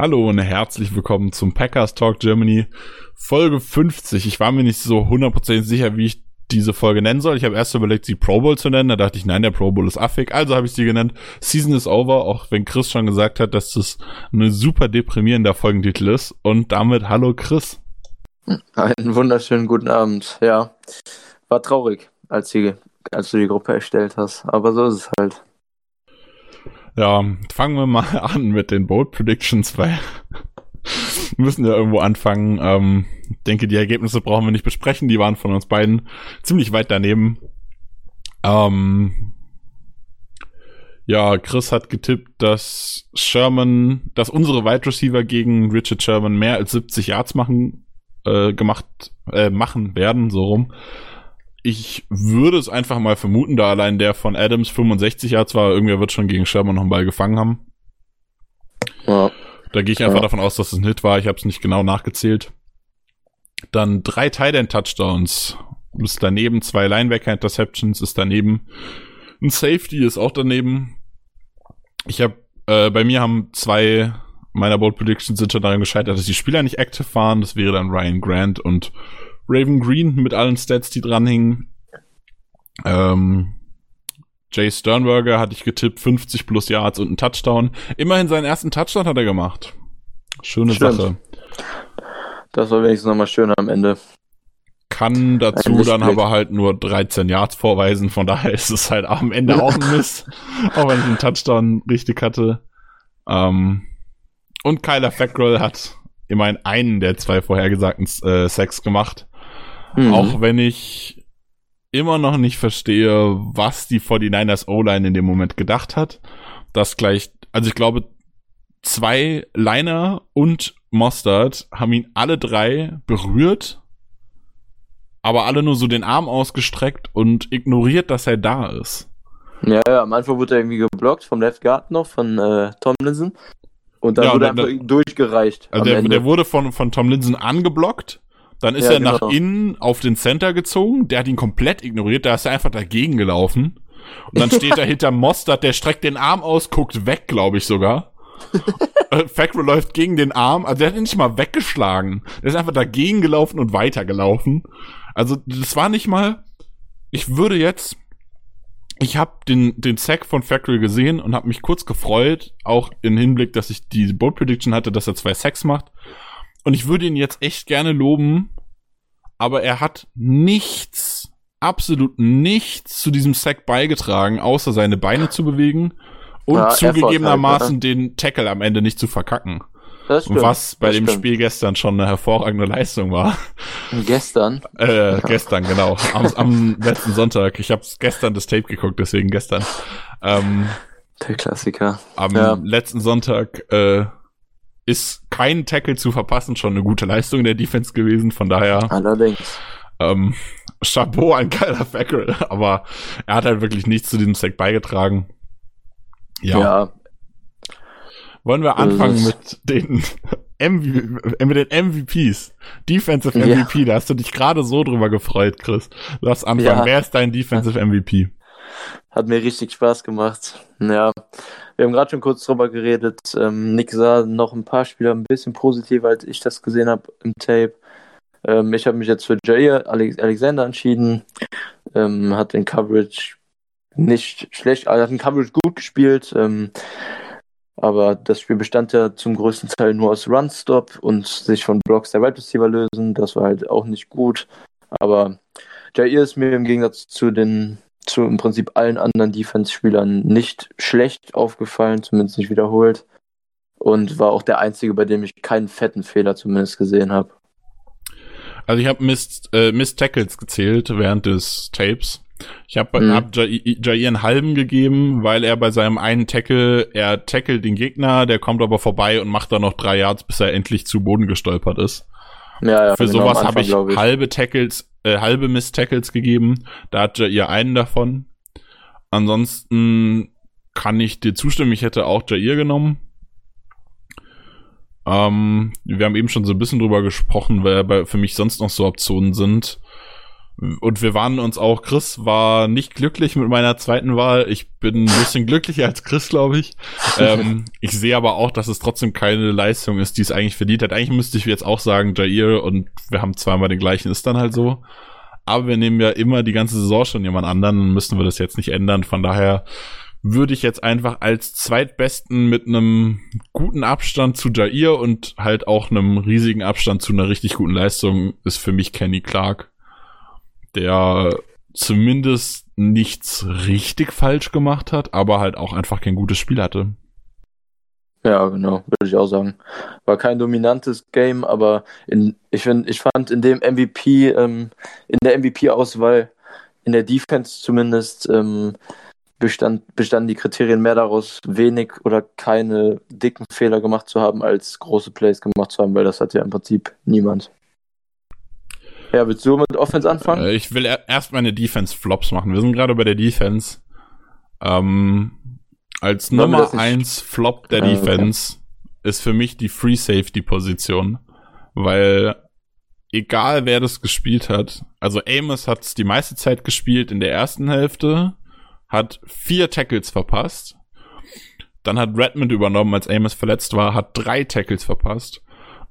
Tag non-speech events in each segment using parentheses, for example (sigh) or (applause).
Hallo und herzlich willkommen zum Packers Talk Germany Folge 50. Ich war mir nicht so hundertprozentig sicher, wie ich diese Folge nennen soll. Ich habe erst überlegt, sie Pro Bowl zu nennen. Da dachte ich, nein, der Pro Bowl ist affig. Also habe ich sie genannt. Season is over, auch wenn Chris schon gesagt hat, dass das ein super deprimierender Folgentitel ist. Und damit hallo Chris. Einen wunderschönen guten Abend. Ja, war traurig, als, die, als du die Gruppe erstellt hast. Aber so ist es halt. Ja, fangen wir mal (laughs) an mit den Bold Predictions, weil (laughs) wir müssen ja irgendwo anfangen. Ähm, denke, die Ergebnisse brauchen wir nicht besprechen. Die waren von uns beiden ziemlich weit daneben. Ähm, ja, Chris hat getippt, dass Sherman, dass unsere Wide Receiver gegen Richard Sherman mehr als 70 Yards machen, äh, gemacht, äh, machen werden, so rum. Ich würde es einfach mal vermuten, da allein der von Adams 65 Yards war, irgendwer wird schon gegen Sherman noch einen Ball gefangen haben. Ja. Da gehe ich einfach ja. davon aus, dass es ein Hit war. Ich habe es nicht genau nachgezählt. Dann drei Tight End Touchdowns. Ist daneben. Zwei Linebacker Interceptions ist daneben. Ein Safety ist auch daneben. Ich habe, äh, bei mir haben zwei meiner Bold Predictions sind schon daran gescheitert, dass die Spieler nicht active waren. Das wäre dann Ryan Grant und Raven Green mit allen Stats, die dranhingen. Ähm, Jay Sternberger hatte ich getippt, 50 plus Yards und ein Touchdown. Immerhin seinen ersten Touchdown hat er gemacht. Schöne Stimmt. Sache. Das war wenigstens nochmal schön am Ende. Kann dazu dann aber halt nur 13 Yards vorweisen, von daher (laughs) ist es halt am Ende auch ein Mist. (laughs) auch wenn ich einen Touchdown richtig hatte. Ähm, und Kyler Fackrell hat immerhin einen der zwei vorhergesagten äh, Sex gemacht. Mhm. Auch wenn ich immer noch nicht verstehe, was die 49ers O-Line in dem Moment gedacht hat. Das gleich, also ich glaube, zwei Liner und Mostard haben ihn alle drei berührt, aber alle nur so den Arm ausgestreckt und ignoriert, dass er da ist. Ja, ja, am Anfang wurde er irgendwie geblockt vom Left Guard noch, von äh, Tomlinson. Und dann ja, wurde er einfach durchgereicht. Also der, der, wurde von, von Tomlinson angeblockt dann ist ja, er genau. nach innen auf den Center gezogen, der hat ihn komplett ignoriert, da ist er einfach dagegen gelaufen. Und dann steht er (laughs) hinter Mostert, der streckt den Arm aus, guckt weg, glaube ich sogar. (laughs) äh, Facro läuft gegen den Arm, also der hat ihn nicht mal weggeschlagen. Der ist einfach dagegen gelaufen und weitergelaufen. Also das war nicht mal. Ich würde jetzt. Ich habe den den Sack von Factory gesehen und habe mich kurz gefreut, auch im Hinblick, dass ich die Bold Prediction hatte, dass er zwei Sacks macht. Und ich würde ihn jetzt echt gerne loben, aber er hat nichts, absolut nichts zu diesem Sack beigetragen, außer seine Beine zu bewegen und ja, zugegebenermaßen halt, den Tackle am Ende nicht zu verkacken. Stimmt, was bei dem stimmt. Spiel gestern schon eine hervorragende Leistung war. Gestern? Äh, ja. gestern, genau. Am, am letzten Sonntag. Ich habe gestern das Tape geguckt, deswegen gestern. Ähm, Der Klassiker. Am ja. letzten Sonntag äh, ist kein Tackle zu verpassen schon eine gute Leistung der Defense gewesen. Von daher. Allerdings. Ähm, Chapeau an Kyler Fackrell, (laughs) aber er hat halt wirklich nichts zu diesem Sack beigetragen. Ja. ja. Wollen wir anfangen mit den, (laughs) MV mit den MVPs? Defensive MVP, ja. da hast du dich gerade so drüber gefreut, Chris. Lass anfangen. Ja. Wer ist dein Defensive MVP? Hat mir richtig Spaß gemacht. Ja, wir haben gerade schon kurz drüber geredet. Ähm, Nick sah noch ein paar Spieler ein bisschen positiver, als ich das gesehen habe im Tape. Ähm, ich habe mich jetzt für Jair Alexander entschieden. Ähm, hat den Coverage nicht schlecht, also hat den Coverage gut gespielt. Ähm, aber das Spiel bestand ja zum größten Teil nur aus Run-Stop und sich von Blocks der Wide right Receiver lösen. Das war halt auch nicht gut. Aber Jair ist mir im Gegensatz zu den zu im Prinzip allen anderen Defense-Spielern nicht schlecht aufgefallen, zumindest nicht wiederholt. Und war auch der einzige, bei dem ich keinen fetten Fehler zumindest gesehen habe. Also ich habe Missed, äh, Missed Tackles gezählt während des Tapes. Ich habe mhm. hab Jair einen halben gegeben, weil er bei seinem einen Tackle, er tackelt den Gegner, der kommt aber vorbei und macht dann noch drei Yards, bis er endlich zu Boden gestolpert ist. Ja, ja, Für genau, sowas habe ich, ich, halbe Tackles, äh, halbe Miss-Tackles gegeben. Da hat Jair einen davon. Ansonsten kann ich dir zustimmen, ich hätte auch Jair genommen. Ähm, wir haben eben schon so ein bisschen drüber gesprochen, wer bei, für mich sonst noch so Optionen sind. Und wir waren uns auch, Chris war nicht glücklich mit meiner zweiten Wahl. Ich bin ein bisschen glücklicher als Chris, glaube ich. ähm, (laughs) ich sehe aber auch, dass es trotzdem keine Leistung ist, die es eigentlich verdient hat. Eigentlich müsste ich jetzt auch sagen, Jair und wir haben zweimal den gleichen, ist dann halt so. Aber wir nehmen ja immer die ganze Saison schon jemand anderen, dann müssen wir das jetzt nicht ändern. Von daher würde ich jetzt einfach als zweitbesten mit einem guten Abstand zu Jair und halt auch einem riesigen Abstand zu einer richtig guten Leistung ist für mich Kenny Clark, der zumindest nichts richtig falsch gemacht hat, aber halt auch einfach kein gutes Spiel hatte. Ja, genau, würde ich auch sagen. War kein dominantes Game, aber in, ich, find, ich fand in dem MVP, ähm, in der MVP-Auswahl, in der Defense zumindest, ähm, bestand, bestanden die Kriterien mehr daraus, wenig oder keine dicken Fehler gemacht zu haben, als große Plays gemacht zu haben, weil das hat ja im Prinzip niemand. Ja, willst du mit Offense anfangen? Äh, ich will erst meine Defense-Flops machen. Wir sind gerade bei der Defense. Ähm, als Nummer 1 Flop der ah, Defense okay. ist für mich die Free Safety Position, weil egal wer das gespielt hat, also Amos hat es die meiste Zeit gespielt in der ersten Hälfte, hat vier Tackles verpasst. Dann hat Redmond übernommen, als Amos verletzt war, hat drei Tackles verpasst.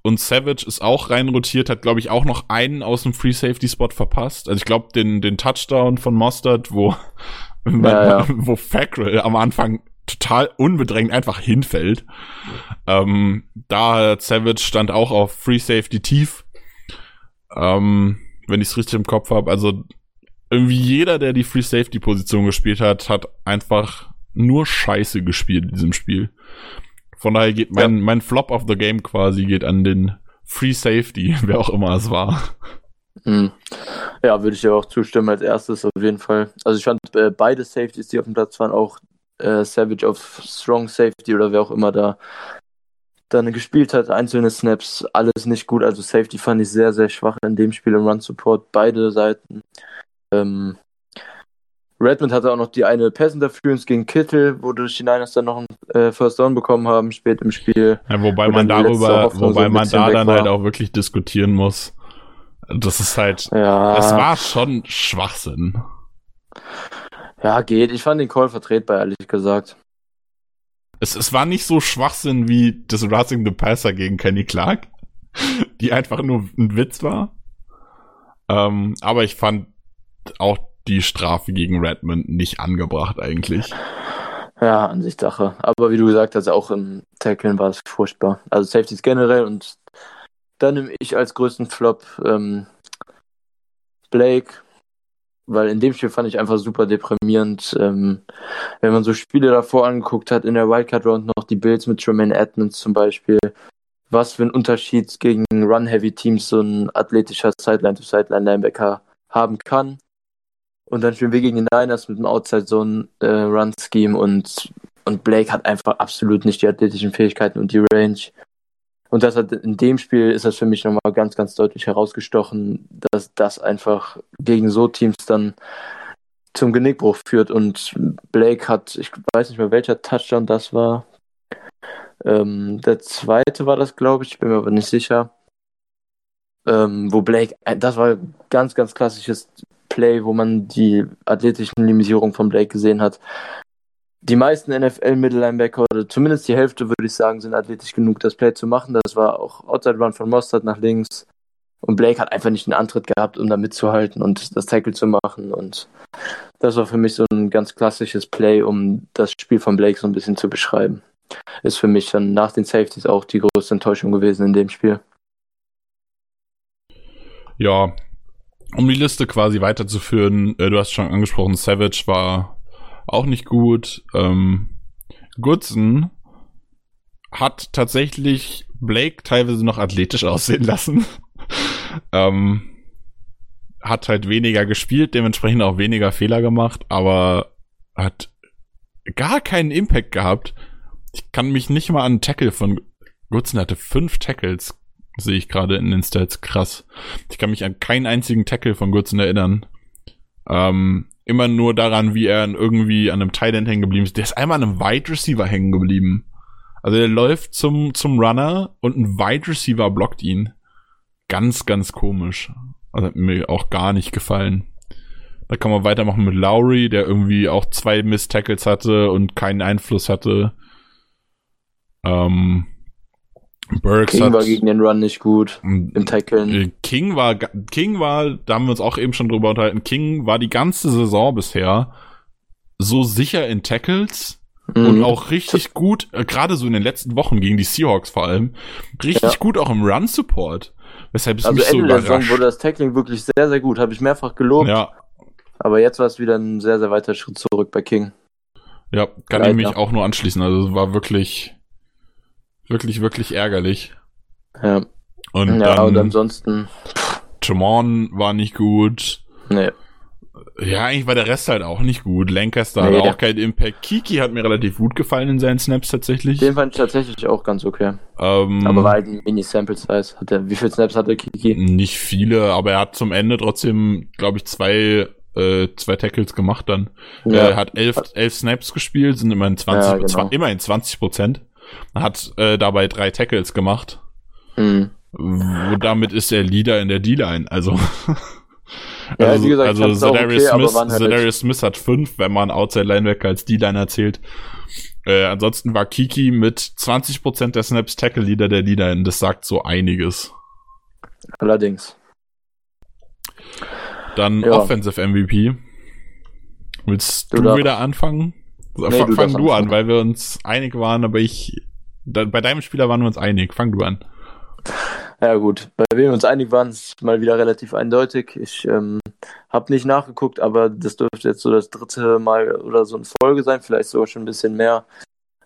Und Savage ist auch reinrotiert, hat, glaube ich, auch noch einen aus dem Free Safety Spot verpasst. Also ich glaube, den, den Touchdown von Mostert, wo, (laughs) ja, ja. (laughs) wo Fackrell am Anfang total unbedrängt einfach hinfällt. Ähm, da Savage stand auch auf Free Safety tief. Ähm, wenn ich es richtig im Kopf habe. Also irgendwie jeder, der die Free Safety Position gespielt hat, hat einfach nur Scheiße gespielt in diesem Spiel. Von daher geht mein, ja. mein Flop of the Game quasi geht an den Free Safety, (laughs) wer auch immer es war. Mhm. Ja, würde ich ja auch zustimmen als erstes auf jeden Fall. Also ich fand äh, beide Safeties, die auf dem Platz waren, auch äh, Savage auf Strong Safety oder wer auch immer da dann gespielt hat, einzelne Snaps, alles nicht gut. Also Safety fand ich sehr, sehr schwach in dem Spiel im Run Support, beide Seiten. Ähm, Redmond hatte auch noch die eine Pass Interference gegen Kittel, wo durch die Niners dann noch einen äh, First Down bekommen haben, spät im Spiel. Ja, wobei man darüber, wobei so man da dann war. halt auch wirklich diskutieren muss. Das ist halt, ja. es war schon Schwachsinn. Ja, geht. Ich fand den Call vertretbar, ehrlich gesagt. Es, es war nicht so Schwachsinn wie das Russing the Passer gegen Kenny Clark, (laughs) die einfach nur ein Witz war. Ähm, aber ich fand auch die Strafe gegen Redmond nicht angebracht eigentlich. Ja, an sich Sache. Aber wie du gesagt hast, auch im Tacklen war es furchtbar. Also Safeties generell und dann nehme ich als größten Flop ähm, Blake, weil in dem Spiel fand ich einfach super deprimierend. Ähm, wenn man so Spiele davor angeguckt hat, in der Wildcard Round noch die Bills mit Tremaine Edmonds zum Beispiel, was für ein Unterschied gegen Run-Heavy-Teams so ein athletischer Sideline-to-Sideline-Linebacker haben kann. Und dann spielen wir gegen die Niners mit dem Outside-Zone-Run-Scheme äh, und, und Blake hat einfach absolut nicht die athletischen Fähigkeiten und die Range. Und das hat in dem Spiel ist das für mich nochmal ganz, ganz deutlich herausgestochen, dass das einfach gegen so Teams dann zum Genickbruch führt. Und Blake hat, ich weiß nicht mehr welcher Touchdown das war. Ähm, der zweite war das, glaube ich, ich bin mir aber nicht sicher ähm, wo Blake, äh, das war ganz, ganz klassisches Play, wo man die athletischen Limitierung von Blake gesehen hat. Die meisten NFL-Mittellinebacker, oder zumindest die Hälfte, würde ich sagen, sind athletisch genug, das Play zu machen. Das war auch Outside Run von Mostert nach links. Und Blake hat einfach nicht einen Antritt gehabt, um da mitzuhalten und das Tackle zu machen. Und das war für mich so ein ganz klassisches Play, um das Spiel von Blake so ein bisschen zu beschreiben. Ist für mich dann nach den Safeties auch die größte Enttäuschung gewesen in dem Spiel. Ja, um die Liste quasi weiterzuführen, äh, du hast schon angesprochen, Savage war auch nicht gut. Ähm, Goodson hat tatsächlich Blake teilweise noch athletisch (laughs) aussehen lassen. ähm, hat halt weniger gespielt, dementsprechend auch weniger Fehler gemacht, aber hat gar keinen Impact gehabt. Ich kann mich nicht mal an einen Tackle von Goodson hatte fünf Tackles, sehe ich gerade in den Stats. Krass. Ich kann mich an keinen einzigen Tackle von Goodson erinnern. Ähm, immer nur daran, wie er irgendwie an einem Tight End hängen geblieben ist. Der ist einmal an einem Wide Receiver hängen geblieben. Also er läuft zum, zum Runner und ein Wide Receiver blockt ihn. Ganz, ganz komisch. Also hat mir auch gar nicht gefallen. Da kann man weitermachen mit Lowry, der irgendwie auch zwei Miss-Tackles hatte und keinen Einfluss hatte. Ähm, Burks King hat, war gegen den Run nicht gut im Tackeln. Äh, King war, King war, da haben wir uns auch eben schon drüber unterhalten, King war die ganze Saison bisher so sicher in Tackles mhm. und auch richtig gut, äh, gerade so in den letzten Wochen gegen die Seahawks vor allem, richtig ja. gut auch im Run-Support. Weshalb es also mich Ende so der Saison wurde das Tackling wirklich sehr, sehr gut. Habe ich mehrfach gelobt. Ja. Aber jetzt war es wieder ein sehr, sehr weiter Schritt zurück bei King. Ja, kann Leider. ich mich auch nur anschließen. Also war wirklich Wirklich, wirklich ärgerlich. Ja. Und ja, dann, und ansonsten. Jamon war nicht gut. Nee. Ja, eigentlich war der Rest halt auch nicht gut. Lancaster nee, hatte auch keinen Impact. Kiki hat mir relativ gut gefallen in seinen Snaps tatsächlich. Den fand ich tatsächlich auch ganz okay. Ähm, aber war halt ein Mini-Sample-Size. Hat wie viele Snaps hatte Kiki? Nicht viele, aber er hat zum Ende trotzdem, glaube ich, zwei, äh, zwei Tackles gemacht dann. Ja. Er hat elf, elf Snaps gespielt, sind immerhin 20, ja, genau. 20 immerhin 20 Prozent. Hat äh, dabei drei Tackles gemacht. Mhm. Damit ist er Leader in der D-Line. Also, (laughs) ja, also, wie gesagt, also Zedarius, okay, Smith, halt Smith hat fünf, wenn man Outside Linebacker als D-Line erzählt. Äh, ansonsten war Kiki mit 20% der Snaps Tackle Leader der D-Line. Das sagt so einiges. Allerdings. Dann ja. Offensive MVP. Willst du, du wieder anfangen? Nee, fang du, fang du an, weil wir uns einig waren, aber ich. Da, bei deinem Spieler waren wir uns einig. Fang du an. Ja, gut. Bei wem wir uns einig waren, ist mal wieder relativ eindeutig. Ich ähm, habe nicht nachgeguckt, aber das dürfte jetzt so das dritte Mal oder so in Folge sein, vielleicht sogar schon ein bisschen mehr.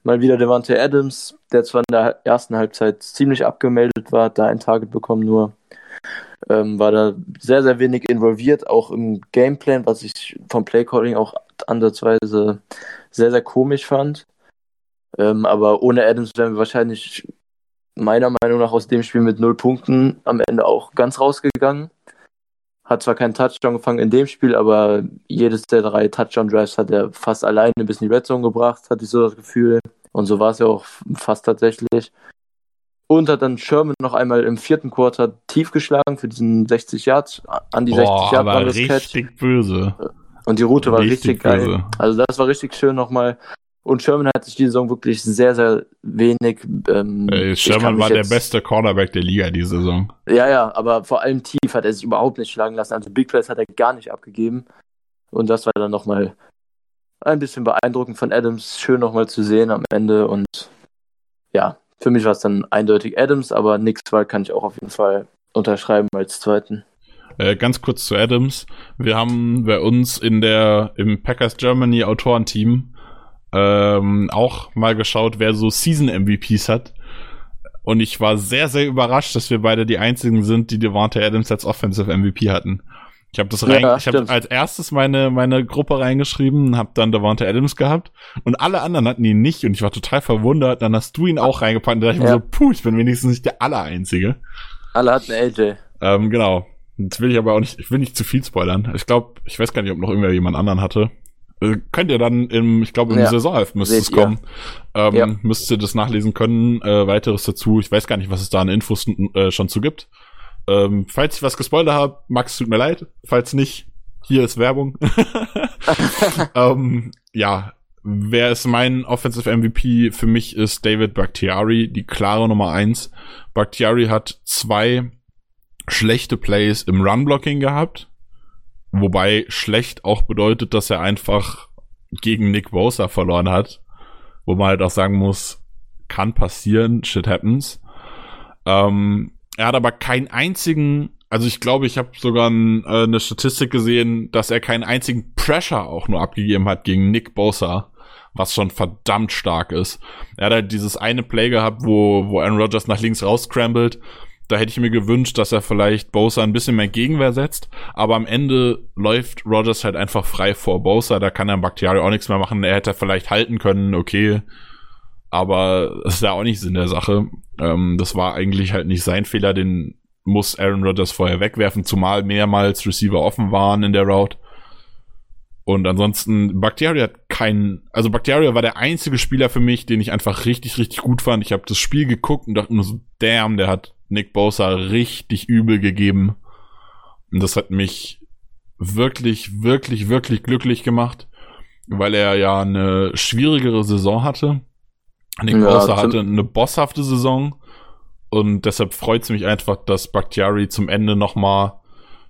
Mal wieder Devante Adams, der zwar in der ersten Halbzeit ziemlich abgemeldet war, da ein Target bekommen nur. Ähm, war da sehr, sehr wenig involviert, auch im Gameplan, was ich vom Playcalling auch ansatzweise sehr, sehr komisch fand. Ähm, aber ohne Adams wären wir wahrscheinlich meiner Meinung nach aus dem Spiel mit null Punkten am Ende auch ganz rausgegangen. Hat zwar keinen Touchdown gefangen in dem Spiel, aber jedes der drei Touchdown-Drives hat er fast alleine bis in die Red Zone gebracht, hatte ich so das Gefühl. Und so war es ja auch fast tatsächlich. Und hat dann Sherman noch einmal im vierten Quarter tief geschlagen für diesen 60 Yards, an die Boah, 60 Yards. Aber richtig Catch. böse. Und die Route war richtig, richtig geil. Also das war richtig schön nochmal. Und Sherman hat sich die Saison wirklich sehr, sehr wenig. Ähm, Ey, Sherman war der beste Cornerback der Liga die Saison. Ja, ja, aber vor allem tief hat er sich überhaupt nicht schlagen lassen. Also Big Plays hat er gar nicht abgegeben. Und das war dann nochmal ein bisschen beeindruckend von Adams. Schön nochmal zu sehen am Ende. Und ja, für mich war es dann eindeutig Adams, aber Nixwald kann ich auch auf jeden Fall unterschreiben als zweiten. Äh, ganz kurz zu Adams. Wir haben bei uns in der im Packers Germany Autorenteam ähm, auch mal geschaut, wer so Season MVPs hat. Und ich war sehr, sehr überrascht, dass wir beide die einzigen sind, die Devante Adams als Offensive MVP hatten. Ich habe das rein, ja, ich habe als erstes meine meine Gruppe reingeschrieben, habe dann Devante Adams gehabt und alle anderen hatten ihn nicht und ich war total verwundert. Dann hast du ihn auch reingepackt. Und da dachte ich ja. mir so, puh, ich bin wenigstens nicht der Allereinzige. Alle hatten AJ. Ähm, genau. Jetzt will ich aber auch nicht, ich will nicht zu viel spoilern. Ich glaube, ich weiß gar nicht, ob noch irgendwer jemand anderen hatte. Äh, könnt ihr dann im, ich glaube, im ja. Saisonheft müsste es kommen. Ähm, ja. Müsst ihr das nachlesen können. Äh, weiteres dazu. Ich weiß gar nicht, was es da an Infos äh, schon zu gibt. Ähm, falls ich was gespoilert habe, Max, tut mir leid. Falls nicht, hier ist Werbung. (laughs) (laughs) ähm, ja, wer ist mein Offensive MVP? Für mich ist David Bakhtiari die klare Nummer eins. Bakhtiari hat zwei schlechte Plays im Run-Blocking gehabt. Wobei schlecht auch bedeutet, dass er einfach gegen Nick Bosa verloren hat. Wo man halt auch sagen muss, kann passieren, shit happens. Ähm, er hat aber keinen einzigen, also ich glaube, ich habe sogar ein, äh, eine Statistik gesehen, dass er keinen einzigen Pressure auch nur abgegeben hat gegen Nick Bosa, was schon verdammt stark ist. Er hat halt dieses eine Play gehabt, wo, wo Aaron Rodgers nach links rausscrambled Da hätte ich mir gewünscht, dass er vielleicht Bosa ein bisschen mehr Gegenwehr setzt. Aber am Ende läuft Rogers halt einfach frei vor Bosa. Da kann er Bakhtiari auch nichts mehr machen. Er hätte vielleicht halten können, okay. Aber das ist ja auch nicht Sinn der Sache. Ähm, das war eigentlich halt nicht sein Fehler. Den muss Aaron Rodgers vorher wegwerfen, zumal mehrmals Receiver offen waren in der Route. Und ansonsten, Bacteria hat keinen, also Bacteria war der einzige Spieler für mich, den ich einfach richtig, richtig gut fand. Ich habe das Spiel geguckt und dachte nur so, damn, der hat Nick Bosa richtig übel gegeben. Und das hat mich wirklich, wirklich, wirklich glücklich gemacht, weil er ja eine schwierigere Saison hatte. Nick ja, Bosa hatte eine bosshafte Saison und deshalb freut es mich einfach, dass Bakhtiari zum Ende nochmal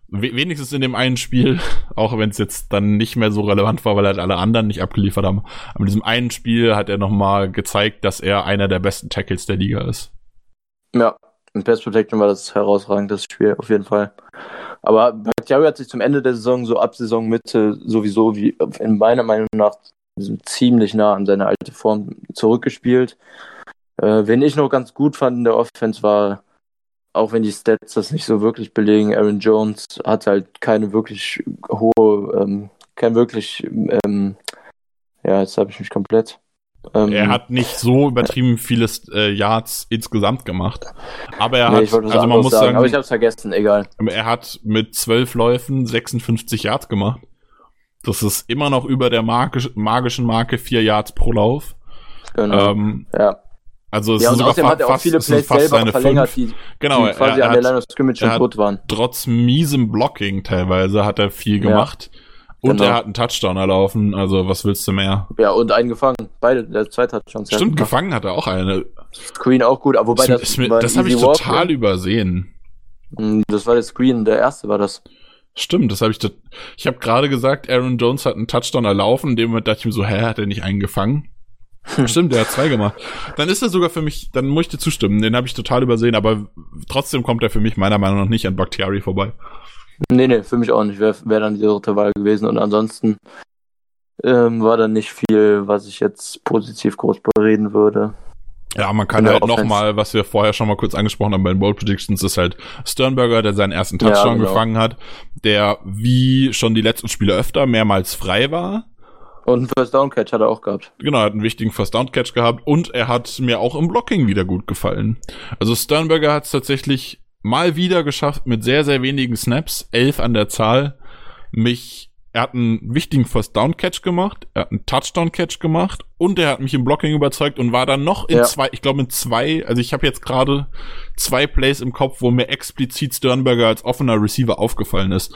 wenigstens in dem einen Spiel, (laughs) auch wenn es jetzt dann nicht mehr so relevant war, weil halt alle anderen nicht abgeliefert haben, aber in diesem einen Spiel hat er nochmal gezeigt, dass er einer der besten Tackles der Liga ist. Ja, in Pass Protection war das herausragend, das Spiel, auf jeden Fall. Aber Bakhtiari hat sich zum Ende der Saison, so ab Saisonmitte, sowieso, wie in meiner Meinung nach, ziemlich nah an seine alte Form zurückgespielt. Äh, wen ich noch ganz gut fand in der Offense war auch wenn die Stats das nicht so wirklich belegen, Aaron Jones hat halt keine wirklich hohe, ähm, kein wirklich, ähm, ja, jetzt habe ich mich komplett. Ähm, er hat nicht so übertrieben viele äh, Yards insgesamt gemacht. Aber er nee, hat, also man muss sagen, sagen, aber ich hab's vergessen, egal. Er hat mit zwölf Läufen 56 Yards gemacht. Das ist immer noch über der magisch, magischen Marke vier Yards pro Lauf. Genau. Ähm, ja. Also es ja, ist außerdem hat er auch viele Plays selber verlängert, fünf. die, genau, die quasi er, er an der Line of Scrimmage schon tot waren. Trotz miesem Blocking teilweise hat er viel gemacht. Ja, und genau. er hat einen Touchdown erlaufen, also was willst du mehr? Ja, und einen gefangen. Beide, der zwei Touchdowns. Stimmt, gefangen hat er auch eine. Screen auch gut, aber wobei das, das, mir, das habe ich total Walk, übersehen. Hm, das war der Screen, der erste war das. Stimmt, das habe ich. Ich habe gerade gesagt, Aaron Jones hat einen Touchdown erlaufen. In dem Moment dachte ich mir so, hä, hat er nicht einen gefangen? (laughs) Stimmt, der hat zwei gemacht. Dann ist er sogar für mich, dann muss ich dir zustimmen, den habe ich total übersehen, aber trotzdem kommt er für mich meiner Meinung nach nicht an Bakhtiari vorbei. Nee, nee, für mich auch nicht. Wäre wär dann die dritte Wahl gewesen. Und ansonsten ähm, war da nicht viel, was ich jetzt positiv groß bereden würde. Ja, man kann halt nochmal, was wir vorher schon mal kurz angesprochen haben bei den Bold Predictions, ist halt Sternberger, der seinen ersten Touchdown ja, genau. gefangen hat, der wie schon die letzten Spiele öfter mehrmals frei war und einen First Down Catch hat er auch gehabt. Genau, er hat einen wichtigen First Down Catch gehabt und er hat mir auch im Blocking wieder gut gefallen. Also Sternberger hat es tatsächlich mal wieder geschafft, mit sehr, sehr wenigen Snaps, elf an der Zahl, mich er hat einen wichtigen First Down Catch gemacht, er hat einen Touchdown Catch gemacht und er hat mich im Blocking überzeugt und war dann noch in ja. zwei, ich glaube in zwei, also ich habe jetzt gerade zwei Plays im Kopf, wo mir explizit Sternberger als offener Receiver aufgefallen ist.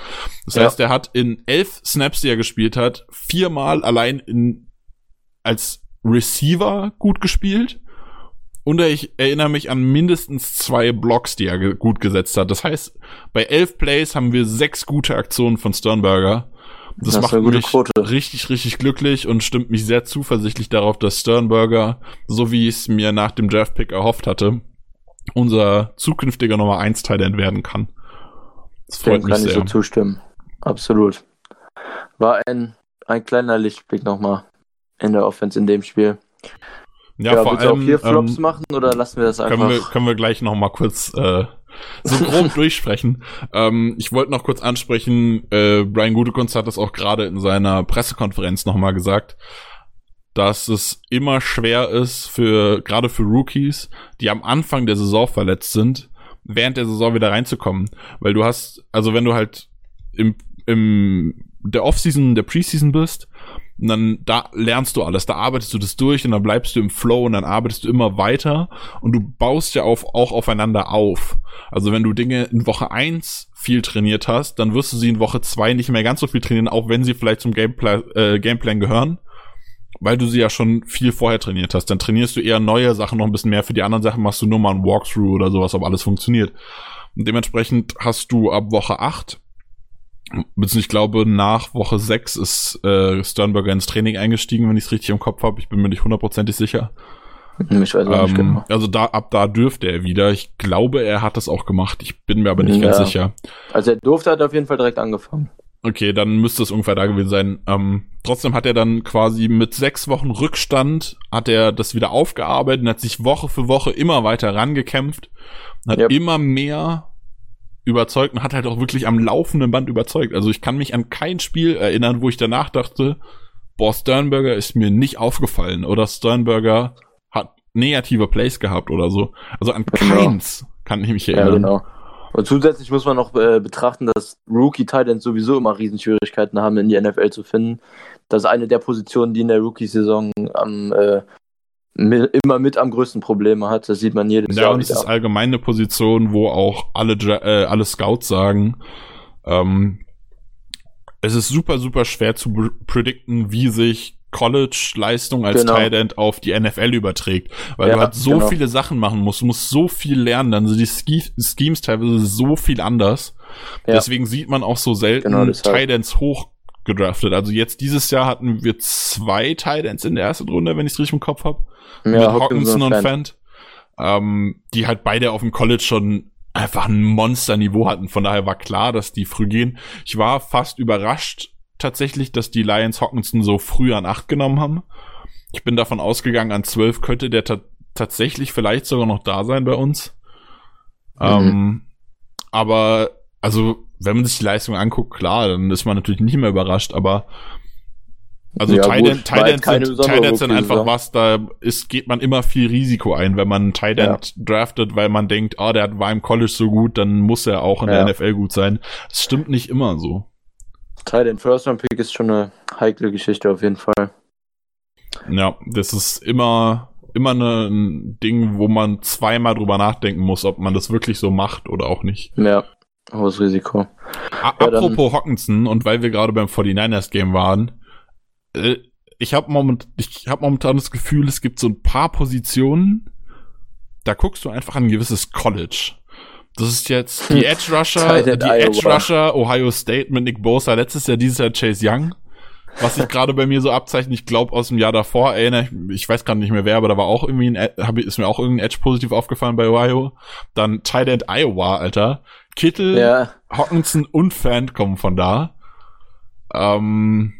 Das ja. heißt, er hat in elf Snaps, die er gespielt hat, viermal allein in als Receiver gut gespielt. Und ich erinnere mich an mindestens zwei Blocks, die er gut gesetzt hat. Das heißt, bei elf Plays haben wir sechs gute Aktionen von Sternberger. Das, das macht mich Quote. richtig, richtig glücklich und stimmt mich sehr zuversichtlich darauf, dass Sternberger, so wie ich es mir nach dem Draft-Pick erhofft hatte, unser zukünftiger Nummer 1 Talent werden kann. Das freut Dem mich kann sehr. ich so zustimmen. Absolut. War ein, ein kleiner Lichtblick nochmal in der Offense in dem Spiel. Ja, ja vor allem, auch hier Flops ähm, machen oder lassen wir das einfach? Können wir, können wir gleich nochmal kurz äh, so grob (laughs) durchsprechen. Ähm, ich wollte noch kurz ansprechen, äh, Brian Gutekunst hat das auch gerade in seiner Pressekonferenz nochmal gesagt, dass es immer schwer ist für, gerade für Rookies, die am Anfang der Saison verletzt sind, während der Saison wieder reinzukommen. Weil du hast, also wenn du halt im, im der Offseason, der Preseason bist, und dann da lernst du alles, da arbeitest du das durch und dann bleibst du im Flow und dann arbeitest du immer weiter und du baust ja auf, auch aufeinander auf. Also wenn du Dinge in Woche eins viel trainiert hast, dann wirst du sie in Woche zwei nicht mehr ganz so viel trainieren, auch wenn sie vielleicht zum Gameplan, äh, Gameplan gehören, weil du sie ja schon viel vorher trainiert hast. Dann trainierst du eher neue Sachen noch ein bisschen mehr. Für die anderen Sachen machst du nur mal ein Walkthrough oder sowas, ob alles funktioniert. Und dementsprechend hast du ab Woche acht Beziehungsweise ich glaube, nach Woche 6 ist äh, Sternberger ins Training eingestiegen, wenn ich es richtig im Kopf habe. Ich bin mir nicht hundertprozentig sicher. Ich weiß ähm, nicht genau. Also da, ab da dürfte er wieder. Ich glaube, er hat das auch gemacht. Ich bin mir aber nicht ja. ganz sicher. Also er durfte, hat auf jeden Fall direkt angefangen. Okay, dann müsste es ungefähr da gewesen sein. Ähm, trotzdem hat er dann quasi mit sechs Wochen Rückstand, hat er das wieder aufgearbeitet und hat sich Woche für Woche immer weiter rangekämpft, hat yep. immer mehr überzeugt und hat halt auch wirklich am laufenden Band überzeugt. Also ich kann mich an kein Spiel erinnern, wo ich danach dachte, boah, Sternberger ist mir nicht aufgefallen oder Sternberger hat negative Plays gehabt oder so. Also an genau. keins kann ich mich erinnern. Ja, genau. Und zusätzlich muss man noch äh, betrachten, dass Rookie Titans sowieso immer Riesenschwierigkeiten haben, in die NFL zu finden. Das ist eine der Positionen, die in der Rookie-Saison am äh, immer mit am größten Probleme hat. Das sieht man jedes ja, Jahr. Ja, und es ist allgemeine Position, wo auch alle, äh, alle Scouts sagen, ähm, es ist super, super schwer zu predikten, wie sich College-Leistung als genau. Tight End auf die NFL überträgt. Weil ja, du halt so genau. viele Sachen machen musst, du musst so viel lernen, dann sind die Schemes teilweise so viel anders. Ja. Deswegen sieht man auch so selten genau, Tight Ends hoch gedraftet. Also jetzt dieses Jahr hatten wir zwei Tight Ends in der ersten Runde, wenn ich es richtig im Kopf habe. Ja, mit Hawkinson und Fant. Ähm, die halt beide auf dem College schon einfach ein Monsterniveau hatten. Von daher war klar, dass die früh gehen. Ich war fast überrascht, tatsächlich, dass die Lions Hawkinson so früh an acht genommen haben. Ich bin davon ausgegangen, an zwölf könnte der tatsächlich vielleicht sogar noch da sein bei uns. Mhm. Ähm, aber, also, wenn man sich die Leistung anguckt, klar, dann ist man natürlich nicht mehr überrascht, aber also ja, Tident, sind, sind einfach was, da ist, geht man immer viel Risiko ein, wenn man Tident ja. draftet, weil man denkt, ah, oh, der war im College so gut, dann muss er auch in ja. der NFL gut sein. Das stimmt nicht immer so. Tight First Round Pick ist schon eine heikle Geschichte auf jeden Fall. Ja, das ist immer, immer eine, ein Ding, wo man zweimal drüber nachdenken muss, ob man das wirklich so macht oder auch nicht. Ja, hohes Risiko. A ja, apropos Hawkinson und weil wir gerade beim 49ers Game waren, äh, ich habe moment, ich hab momentan das Gefühl, es gibt so ein paar Positionen, da guckst du einfach an ein gewisses College. Das ist jetzt die Edge Rusher, die Edge Rusher Ohio State mit Nick Bosa, letztes Jahr, dieses Jahr Chase Young. Was sich gerade bei mir so abzeichnet, ich glaube aus dem Jahr davor, erinnere ich, ich weiß gerade nicht mehr wer, aber da war auch irgendwie ein, hab, ist mir auch irgendein Edge positiv aufgefallen bei Ohio. Dann Tight End Iowa, Alter. Kittel, ja. Hawkinson und Fan kommen von da. Ähm,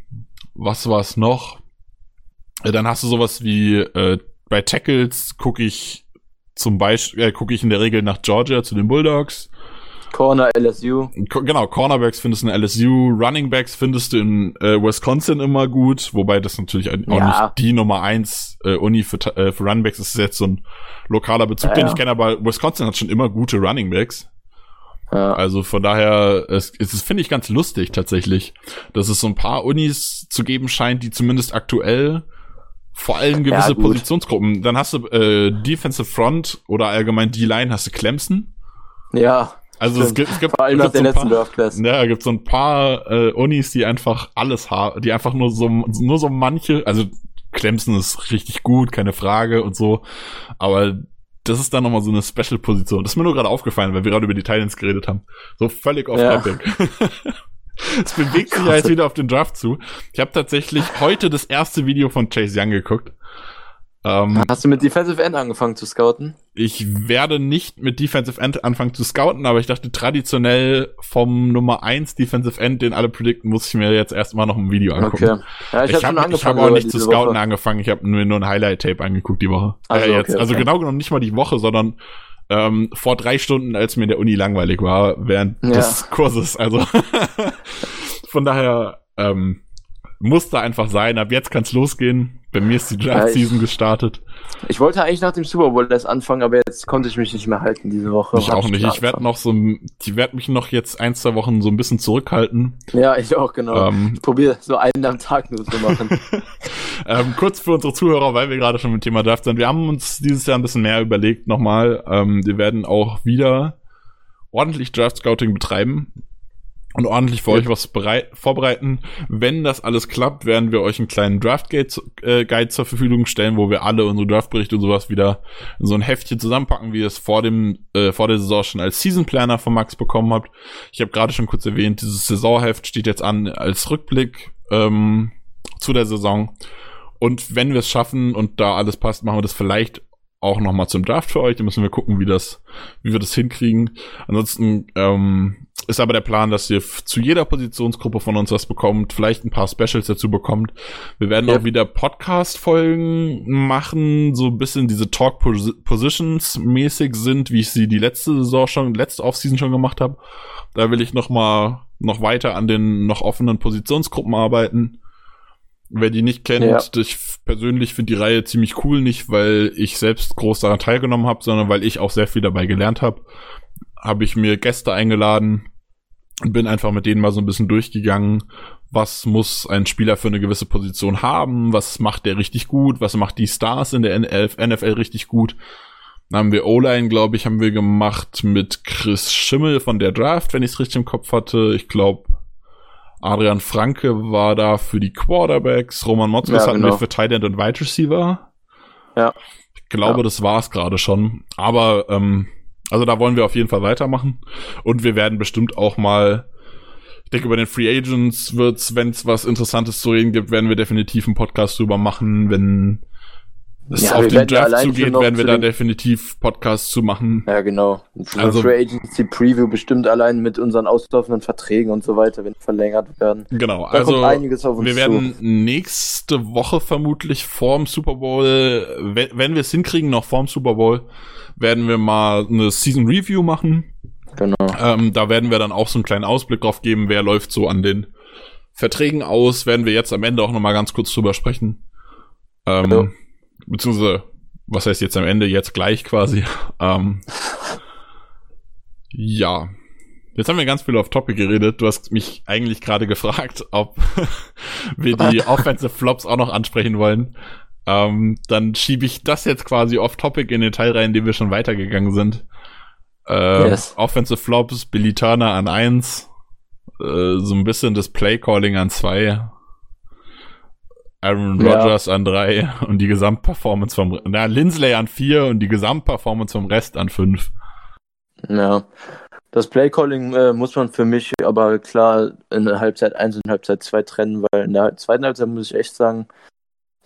was war's noch? Äh, dann hast du sowas wie äh, bei Tackles gucke ich zum Beispiel äh, gucke ich in der Regel nach Georgia zu den Bulldogs. Corner LSU. Genau, Cornerbacks findest du in LSU, Runningbacks findest du in äh, Wisconsin immer gut, wobei das natürlich auch ja. nicht die Nummer eins äh, Uni für, äh, für Runningbacks ist jetzt so ein lokaler Bezug, ja, den ich kenne, aber Wisconsin hat schon immer gute Runningbacks. Ja. Also von daher, es, es finde ich ganz lustig tatsächlich, dass es so ein paar Unis zu geben scheint, die zumindest aktuell vor allem gewisse ja, Positionsgruppen. Dann hast du äh, Defensive Front oder allgemein D-Line hast du Clemson. Ja. Also es gibt, es gibt vor allem nach der so letzten Draft Ja, gibt so ein paar äh, Unis, die einfach alles haben, die einfach nur so nur so manche, also Clemson ist richtig gut, keine Frage und so, aber das ist dann nochmal so eine Special-Position. Das ist mir nur gerade aufgefallen, weil wir gerade über die Titans geredet haben. So völlig off topic. (laughs) Es bewegt sich ja jetzt wieder auf den Draft zu. Ich habe tatsächlich heute das erste Video von Chase Young geguckt. Ähm, Hast du mit Defensive End angefangen zu scouten? Ich werde nicht mit Defensive End anfangen zu scouten, aber ich dachte traditionell vom Nummer 1 Defensive End, den alle predikten, muss ich mir jetzt erstmal noch ein Video angucken. Okay. Ja, ich, ich habe hab, hab auch nicht zu scouten Woche. angefangen, ich habe nur, nur ein Highlight-Tape angeguckt die Woche. Also, äh, jetzt, okay, also genau genommen nicht mal die Woche, sondern ähm, vor drei Stunden, als mir in der Uni langweilig war, während ja. des Kurses. Also (laughs) von daher ähm, muss da einfach sein. Ab jetzt kann's losgehen. Bei mir ist die Draft-Season gestartet. Ich wollte eigentlich nach dem Super Bowl das anfangen, aber jetzt konnte ich mich nicht mehr halten diese Woche. Ich auch nicht. Ich werde noch so, ich werde mich noch jetzt ein, zwei Wochen so ein bisschen zurückhalten. Ja, ich auch, genau. Ähm, ich probiere so einen am Tag nur zu machen. (laughs) ähm, kurz für unsere Zuhörer, weil wir gerade schon mit dem Thema Draft sind. Wir haben uns dieses Jahr ein bisschen mehr überlegt nochmal. Ähm, wir werden auch wieder ordentlich Draft Scouting betreiben und ordentlich für ja. euch was bereit, vorbereiten. Wenn das alles klappt, werden wir euch einen kleinen Draft Guide, äh, zur Verfügung stellen, wo wir alle unsere Draftberichte und sowas wieder in so ein Heftchen zusammenpacken, wie ihr es vor dem äh, vor der Saison schon als Season Planner von Max bekommen habt. Ich habe gerade schon kurz erwähnt, dieses Saisonheft steht jetzt an als Rückblick ähm, zu der Saison. Und wenn wir es schaffen und da alles passt, machen wir das vielleicht auch noch mal zum Draft für euch. Da müssen wir gucken, wie das, wie wir das hinkriegen. Ansonsten ähm, ist aber der Plan, dass ihr zu jeder Positionsgruppe von uns was bekommt, vielleicht ein paar Specials dazu bekommt. Wir werden ja. auch wieder Podcast-Folgen machen, so ein bisschen diese Talk-Positions mäßig sind, wie ich sie die letzte Saison schon, letzte Offseason schon gemacht habe. Da will ich noch mal noch weiter an den noch offenen Positionsgruppen arbeiten. Wer die nicht kennt, ja. ich persönlich finde die Reihe ziemlich cool, nicht weil ich selbst groß daran teilgenommen habe, sondern weil ich auch sehr viel dabei gelernt habe. Habe ich mir Gäste eingeladen bin einfach mit denen mal so ein bisschen durchgegangen. Was muss ein Spieler für eine gewisse Position haben? Was macht der richtig gut? Was macht die Stars in der NFL richtig gut? Dann haben wir O-Line, glaube ich, haben wir gemacht mit Chris Schimmel von der Draft, wenn ich es richtig im Kopf hatte. Ich glaube, Adrian Franke war da für die Quarterbacks, Roman Motzkos ja, hatten genau. wir für Tight End und Wide Receiver. Ja. Ich glaube, ja. das war es gerade schon. Aber ähm, also da wollen wir auf jeden Fall weitermachen. Und wir werden bestimmt auch mal, ich denke, über den Free Agents wird's, wenn es was Interessantes zu reden gibt, werden wir definitiv einen Podcast drüber machen, wenn es ja, auf den Draft zugeht, werden wir da definitiv Podcasts zu machen. Ja, genau. Für also Free Agency Preview bestimmt allein mit unseren auslaufenden Verträgen und so weiter, wenn verlängert werden. Genau, da also wir werden zu. nächste Woche vermutlich vorm Super Bowl, wenn, wenn wir es hinkriegen, noch vorm Super Bowl, werden wir mal eine Season Review machen. Genau. Ähm, da werden wir dann auch so einen kleinen Ausblick drauf geben, wer läuft so an den Verträgen aus, werden wir jetzt am Ende auch nochmal ganz kurz drüber sprechen. Ähm, ja beziehungsweise, was heißt jetzt am Ende, jetzt gleich quasi. (laughs) Ähm, ja. Jetzt haben wir ganz viel auf Topic geredet. Du hast mich eigentlich gerade gefragt, ob (laughs) wir die (laughs) Offensive Flops auch noch ansprechen wollen. Ähm, dann schiebe ich das jetzt quasi off Topic in den Teil rein, in dem wir schon weitergegangen sind. Äh, yes. Offensive Flops, Billy Turner an eins, äh, so ein bisschen das Play Calling an zwei Aaron Rodgers ja. an drei und die Gesamtperformance vom, na, Lindsley an vier und die Gesamtperformance vom Rest an fünf. Ja. Das Playcalling äh, muss man für mich aber klar in der Halbzeit 1 und Halbzeit 2 trennen, weil in der zweiten Halbzeit muss ich echt sagen,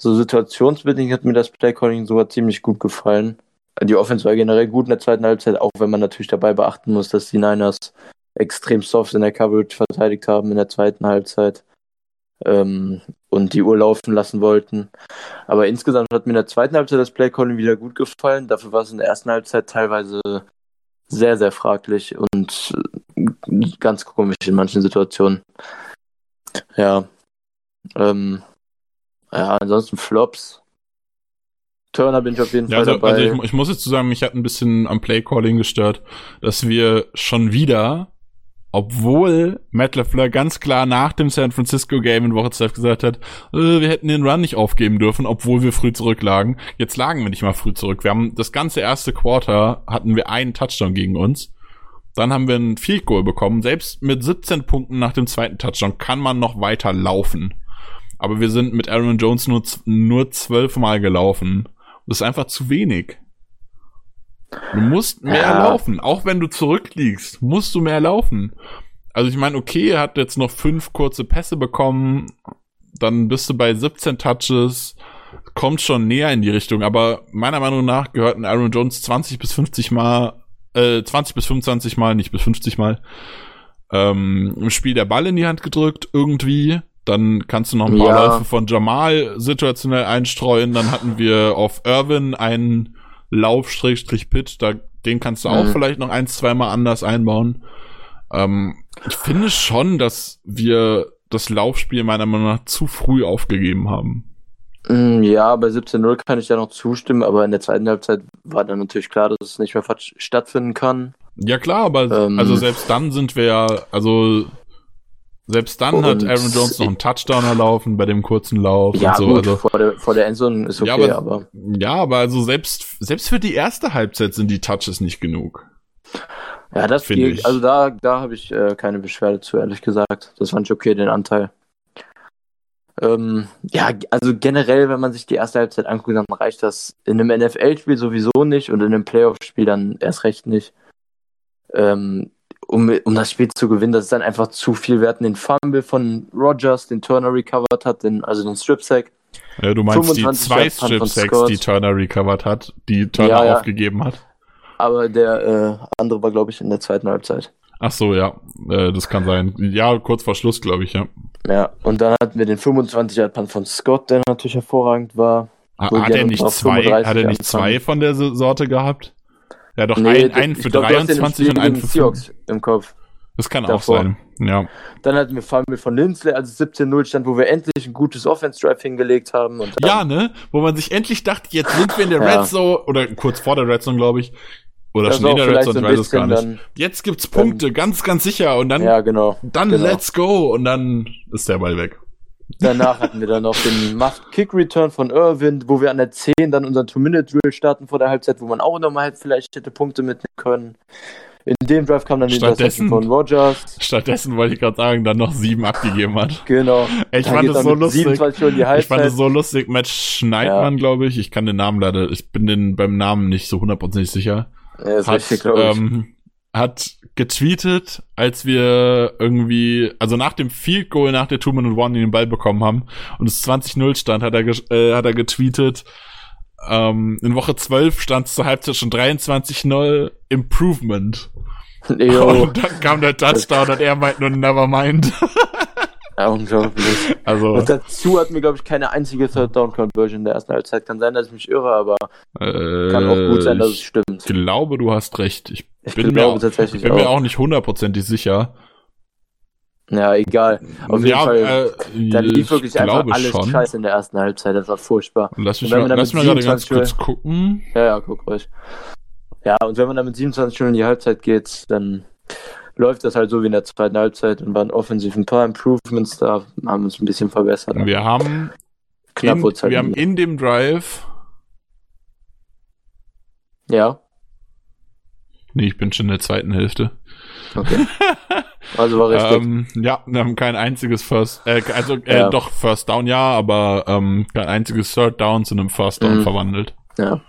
so situationsbedingt hat mir das Playcalling sogar ziemlich gut gefallen. Die Offense war generell gut in der zweiten Halbzeit, auch wenn man natürlich dabei beachten muss, dass die Niners extrem soft in der Coverage verteidigt haben in der zweiten Halbzeit ähm, und die Uhr laufen lassen wollten. Aber insgesamt hat mir in der zweiten Halbzeit das Playcalling wieder gut gefallen. Dafür war es in der ersten Halbzeit teilweise sehr, sehr fraglich und ganz komisch in manchen Situationen. Ja. Ähm, ja, ansonsten Flops. Turner bin ich auf jeden ja, Fall also, dabei. Also ich, ich muss jetzt sagen, mich hat ein bisschen am Playcalling gestört, dass wir schon wieder obwohl Matt LaFleur ganz klar nach dem San Francisco Game in Woche 12 gesagt hat, äh, wir hätten den Run nicht aufgeben dürfen, obwohl wir früh zurücklagen. Jetzt lagen wir nicht mal früh zurück. Wir haben das ganze erste Quarter hatten wir einen Touchdown gegen uns. Dann haben wir ein Field Goal bekommen. Selbst mit 17 Punkten nach dem zweiten Touchdown kann man noch weiter laufen. Aber wir sind mit Aaron Jones nur, nur zwölfmal gelaufen. Das ist einfach zu wenig. Du musst mehr ja. laufen. Auch wenn du zurückliegst, musst du mehr laufen. Also ich meine, okay, er hat jetzt noch fünf kurze Pässe bekommen, dann bist du bei 17 Touches, kommt schon näher in die Richtung, aber meiner Meinung nach gehörten Aaron Jones 20 bis 50 Mal, äh, 20 bis 25 Mal, nicht bis 50 Mal, ähm, im Spiel der Ball in die Hand gedrückt, irgendwie. Dann kannst du noch ein paar ja. Läufe von Jamal situationell einstreuen. Dann hatten wir auf Irvin einen Lauf-Pitch, da, den kannst du auch mhm. vielleicht noch ein, zweimal anders einbauen. Ähm, ich finde schon, dass wir das Laufspiel meiner Meinung nach zu früh aufgegeben haben. Mm, ja, bei 17-0 kann ich ja noch zustimmen, aber in der zweiten Halbzeit war dann natürlich klar, dass es nicht mehr stattfinden kann. Ja klar, aber ähm, also selbst dann sind wir ja, also selbst dann und hat Aaron Jones noch einen Touchdown erlaufen bei dem kurzen Lauf ja, und so. Gut, also, vor der, vor der Endzone ist okay, ja, aber, aber, Ja, aber also selbst, selbst für die erste Halbzeit sind die Touches nicht genug. Ja, das finde ich. Also da, da habe ich äh, keine Beschwerde zu, ehrlich gesagt. Das fand ich okay, den Anteil. Ähm, ja, also generell, wenn man sich die erste Halbzeit anguckt, dann reicht das in einem NFL-Spiel sowieso nicht und in einem Playoff-Spiel dann erst recht nicht. Ähm, um, um das Spiel zu gewinnen. Das ist dann einfach zu viel. Wir hatten den Fumble von Rogers, den Turner recovered hat, den, also den Strip-Sack. Ja, du meinst die zwei Strip-Sacks, die Turner recovered hat, die Turner ja, ja. aufgegeben hat. Aber der äh, andere war, glaube ich, in der zweiten Halbzeit. Ach so, ja, äh, das kann sein. Ja, kurz vor Schluss, glaube ich, ja. Ja, und dann hatten wir den 25 Yard Punt von Scott, der natürlich hervorragend war. Hat, hat er nicht zwei, hat er nicht zwei von der Sorte gehabt? Ja, doch nee, ein, einen für glaub, 23 und einen für Seahawks im Kopf. Das kann davor. auch sein, ja. Dann hatten wir Fumble von Lindsley, also 17-0 stand, wo wir endlich ein gutes Offense-Drive hingelegt haben. Und ja, ne? Wo man sich endlich dachte, jetzt sind wir in der ja. Red Zone, oder kurz vor der Red Zone, glaube ich. Oder das schon in der Red Zone, ich weiß es gar nicht. Jetzt gibt's Punkte, dann, ganz, ganz sicher. Und dann, ja, genau, dann genau. let's go. Und dann ist der Ball weg. Danach hatten wir dann noch den Kick-Return von Irvin, wo wir an der 10 dann unseren Two-Minute-Drill starten vor der Halbzeit, wo man auch nochmal vielleicht hätte Punkte mitnehmen können. In dem Drive kam dann die Interception von Rogers. Stattdessen wollte ich gerade sagen, dann noch sieben abgegeben hat. Genau. Ich fand es so lustig. Ich fand es so lustig. Matt Schneidmann, ja. glaube ich. Ich kann den Namen leider, ich bin den beim Namen nicht so hundertprozentig sicher. Ja, hat, richtig. Ähm, hat getweetet, als wir irgendwie, also nach dem Field Goal, nach der Two Minute One den Ball bekommen haben und es 20-0 stand, hat er, äh, hat er getweetet, ähm, in Woche 12 stand es zur Halbzeit schon 23-0 Improvement. Jo. (laughs) Und dann kam der Touchdown und er meint nur Nevermind. Ja, (laughs) unglaublich. Also, und dazu hatten wir, glaube ich, keine einzige Third-Down-Conversion in der ersten Halbzeit. Kann sein, dass ich mich irre, aber äh, kann auch gut sein, dass es stimmt. Ich glaube, du hast recht. Ich, ich bin, mir, auch, tatsächlich bin auch. mir auch nicht hundertprozentig sicher. Ja, egal. Auf jeden ja, Fall, äh, da lief wirklich einfach alles schon. scheiße in der ersten Halbzeit. Das war furchtbar. Lass mich, mal, lass mal gerade ganz kurz gucken. Ja, ja, guck ruhig. Ja, und wenn man dann mit 27 Stunden in die Halbzeit geht, dann läuft das halt so wie in der zweiten Halbzeit und waren offensiv ein paar Improvements da, haben uns ein bisschen verbessert. Wir haben knapp in, wir haben in dem Drive ja. Nee, ich bin schon in der zweiten Hälfte. Okay. (laughs) Also war richtig. ähm, ja, wir haben kein einziges First, äh, also äh, ja. doch First Down ja, aber ähm, kein einziges Third Down zu einem First Down mhm. verwandelt. Ja.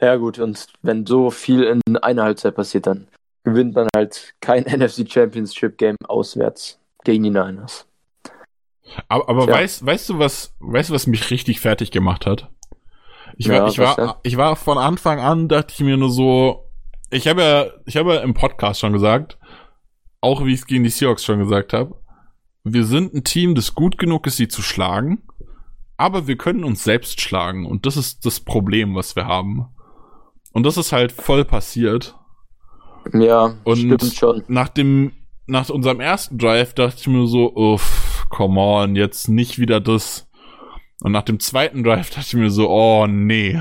Ja gut, und wenn so viel in einer Halbzeit passiert, dann gewinnt man halt kein (laughs) NFC Championship Game auswärts gegen die Niners. Aber, aber weißt, weißt du was, weißt du, was mich richtig fertig gemacht hat? Ich war, ja, ich war, ich war von Anfang an, dachte ich mir nur so, ich habe ja, ich habe ja im Podcast schon gesagt, auch wie ich es gegen die Seahawks schon gesagt habe, wir sind ein Team, das gut genug ist, sie zu schlagen, aber wir können uns selbst schlagen und das ist das Problem, was wir haben. Und das ist halt voll passiert. Ja, und stimmt schon. Nach dem, nach unserem ersten Drive dachte ich mir so, uff, come on, jetzt nicht wieder das. Und nach dem zweiten Drive dachte ich mir so, oh nee.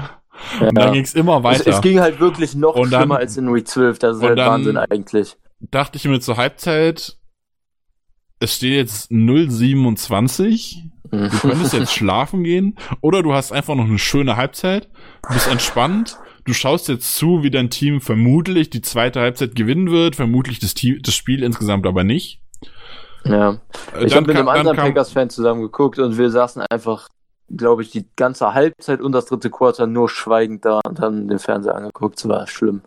Ja. Und dann ging es immer weiter. Es, es, ging halt wirklich noch und schlimmer als in Week 12. Das ist halt Wahnsinn eigentlich. Dachte ich mir zur Halbzeit, es steht jetzt 0,27. Du könntest jetzt (laughs) schlafen gehen. Oder du hast einfach noch eine schöne Halbzeit, bist entspannt. Du schaust jetzt zu, wie dein Team vermutlich die zweite Halbzeit gewinnen wird, vermutlich das, Team, das Spiel insgesamt aber nicht. Ja. Äh, ich habe mit einem anderen Packers-Fan zusammen geguckt und wir saßen einfach glaube ich, die ganze Halbzeit und das dritte Quarter nur schweigend da und haben den Fernseher angeguckt. Es war schlimm.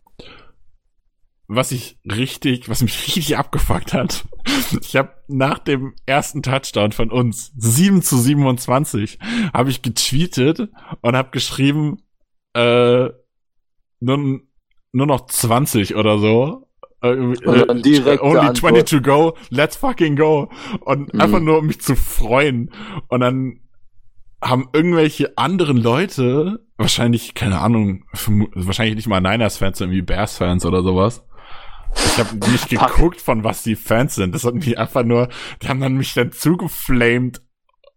Was ich richtig, was mich (laughs) richtig abgefuckt hat, ich habe nach dem ersten Touchdown von uns, 7 zu 27, habe ich getweetet und habe geschrieben, äh, nur, nur noch 20 oder so. Äh, äh, direkt only Antwort. 20 to go, let's fucking go. Und mhm. einfach nur, um mich zu freuen. Und dann haben irgendwelche anderen Leute, wahrscheinlich, keine Ahnung, wahrscheinlich nicht mal Niners-Fans, irgendwie Bears-Fans oder sowas. Ich habe nicht geguckt, von was die Fans sind. Das hat mich einfach nur, die haben dann mich dann zugeflamed.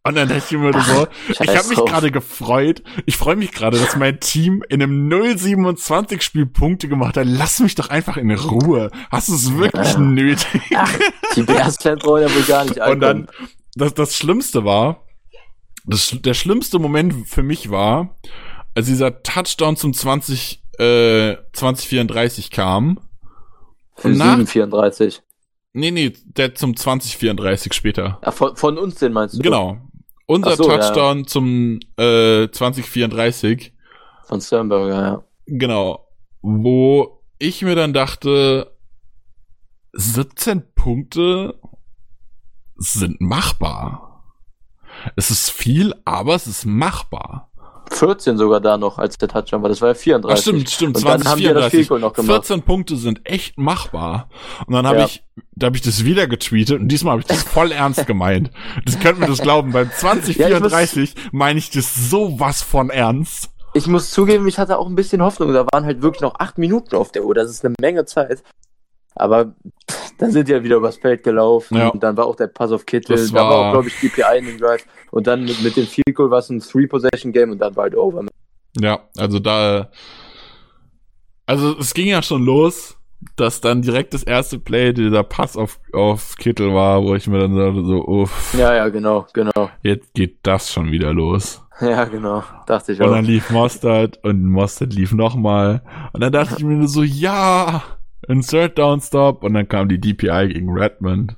Und dann dachte ich mir so, (laughs) ich habe mich gerade gefreut. Ich freue mich gerade, dass mein Team in einem 027 Spiel Punkte gemacht hat. Lass mich doch einfach in Ruhe. Hast du es wirklich nötig? Ach, die Bears-Fans wollen ja wohl gar nicht ankommen. Und dann, das, das Schlimmste war, das, der schlimmste Moment für mich war, als dieser Touchdown zum 20, äh, 2034 kam. Für 734. Nee, nee, der zum 2034 später. Ach, von, von uns den meinst du? Genau. Unser so, Touchdown ja. zum äh, 2034. Von Sternberger, ja. Genau. Wo ich mir dann dachte, 17 Punkte sind machbar. Es ist viel, aber es ist machbar. 14 sogar da noch, als der Touchdown war. Das war ja 34. Ach, stimmt, stimmt. Und 20, dann haben 34. die das noch gemacht. 14 Punkte sind echt machbar. Und dann habe Ja. ich, da habe ich das wieder getweetet und diesmal habe ich das voll ernst gemeint. Das könnt mir das glauben. Beim 2034 meine ich das sowas von ernst. Ich muss zugeben, ich hatte auch ein bisschen Hoffnung. Da waren halt wirklich noch acht Minuten auf der Uhr. Das ist eine Menge Zeit. Aber dann sind die ja wieder übers Feld gelaufen. Ja. Und dann war auch der Pass auf Kittel. Das Da war war- auch, glaube ich, DPI in dem Drive. Und dann mit, mit dem Field Goal war es ein Three-Possession-Game und dann war halt over. Ja, also da, also es ging ja schon los, dass dann direkt das erste Play dieser Pass auf, auf Kittel war, wo ich mir dann dachte so, uff, Ja, ja, genau, genau. jetzt geht das schon wieder los. Ja, genau. Dachte ich Und auch. dann lief Mostert und Mostert lief nochmal. Und dann dachte ich mir nur so, ja, ein Third Down Stop. Und dann kam die DPI gegen Redmond.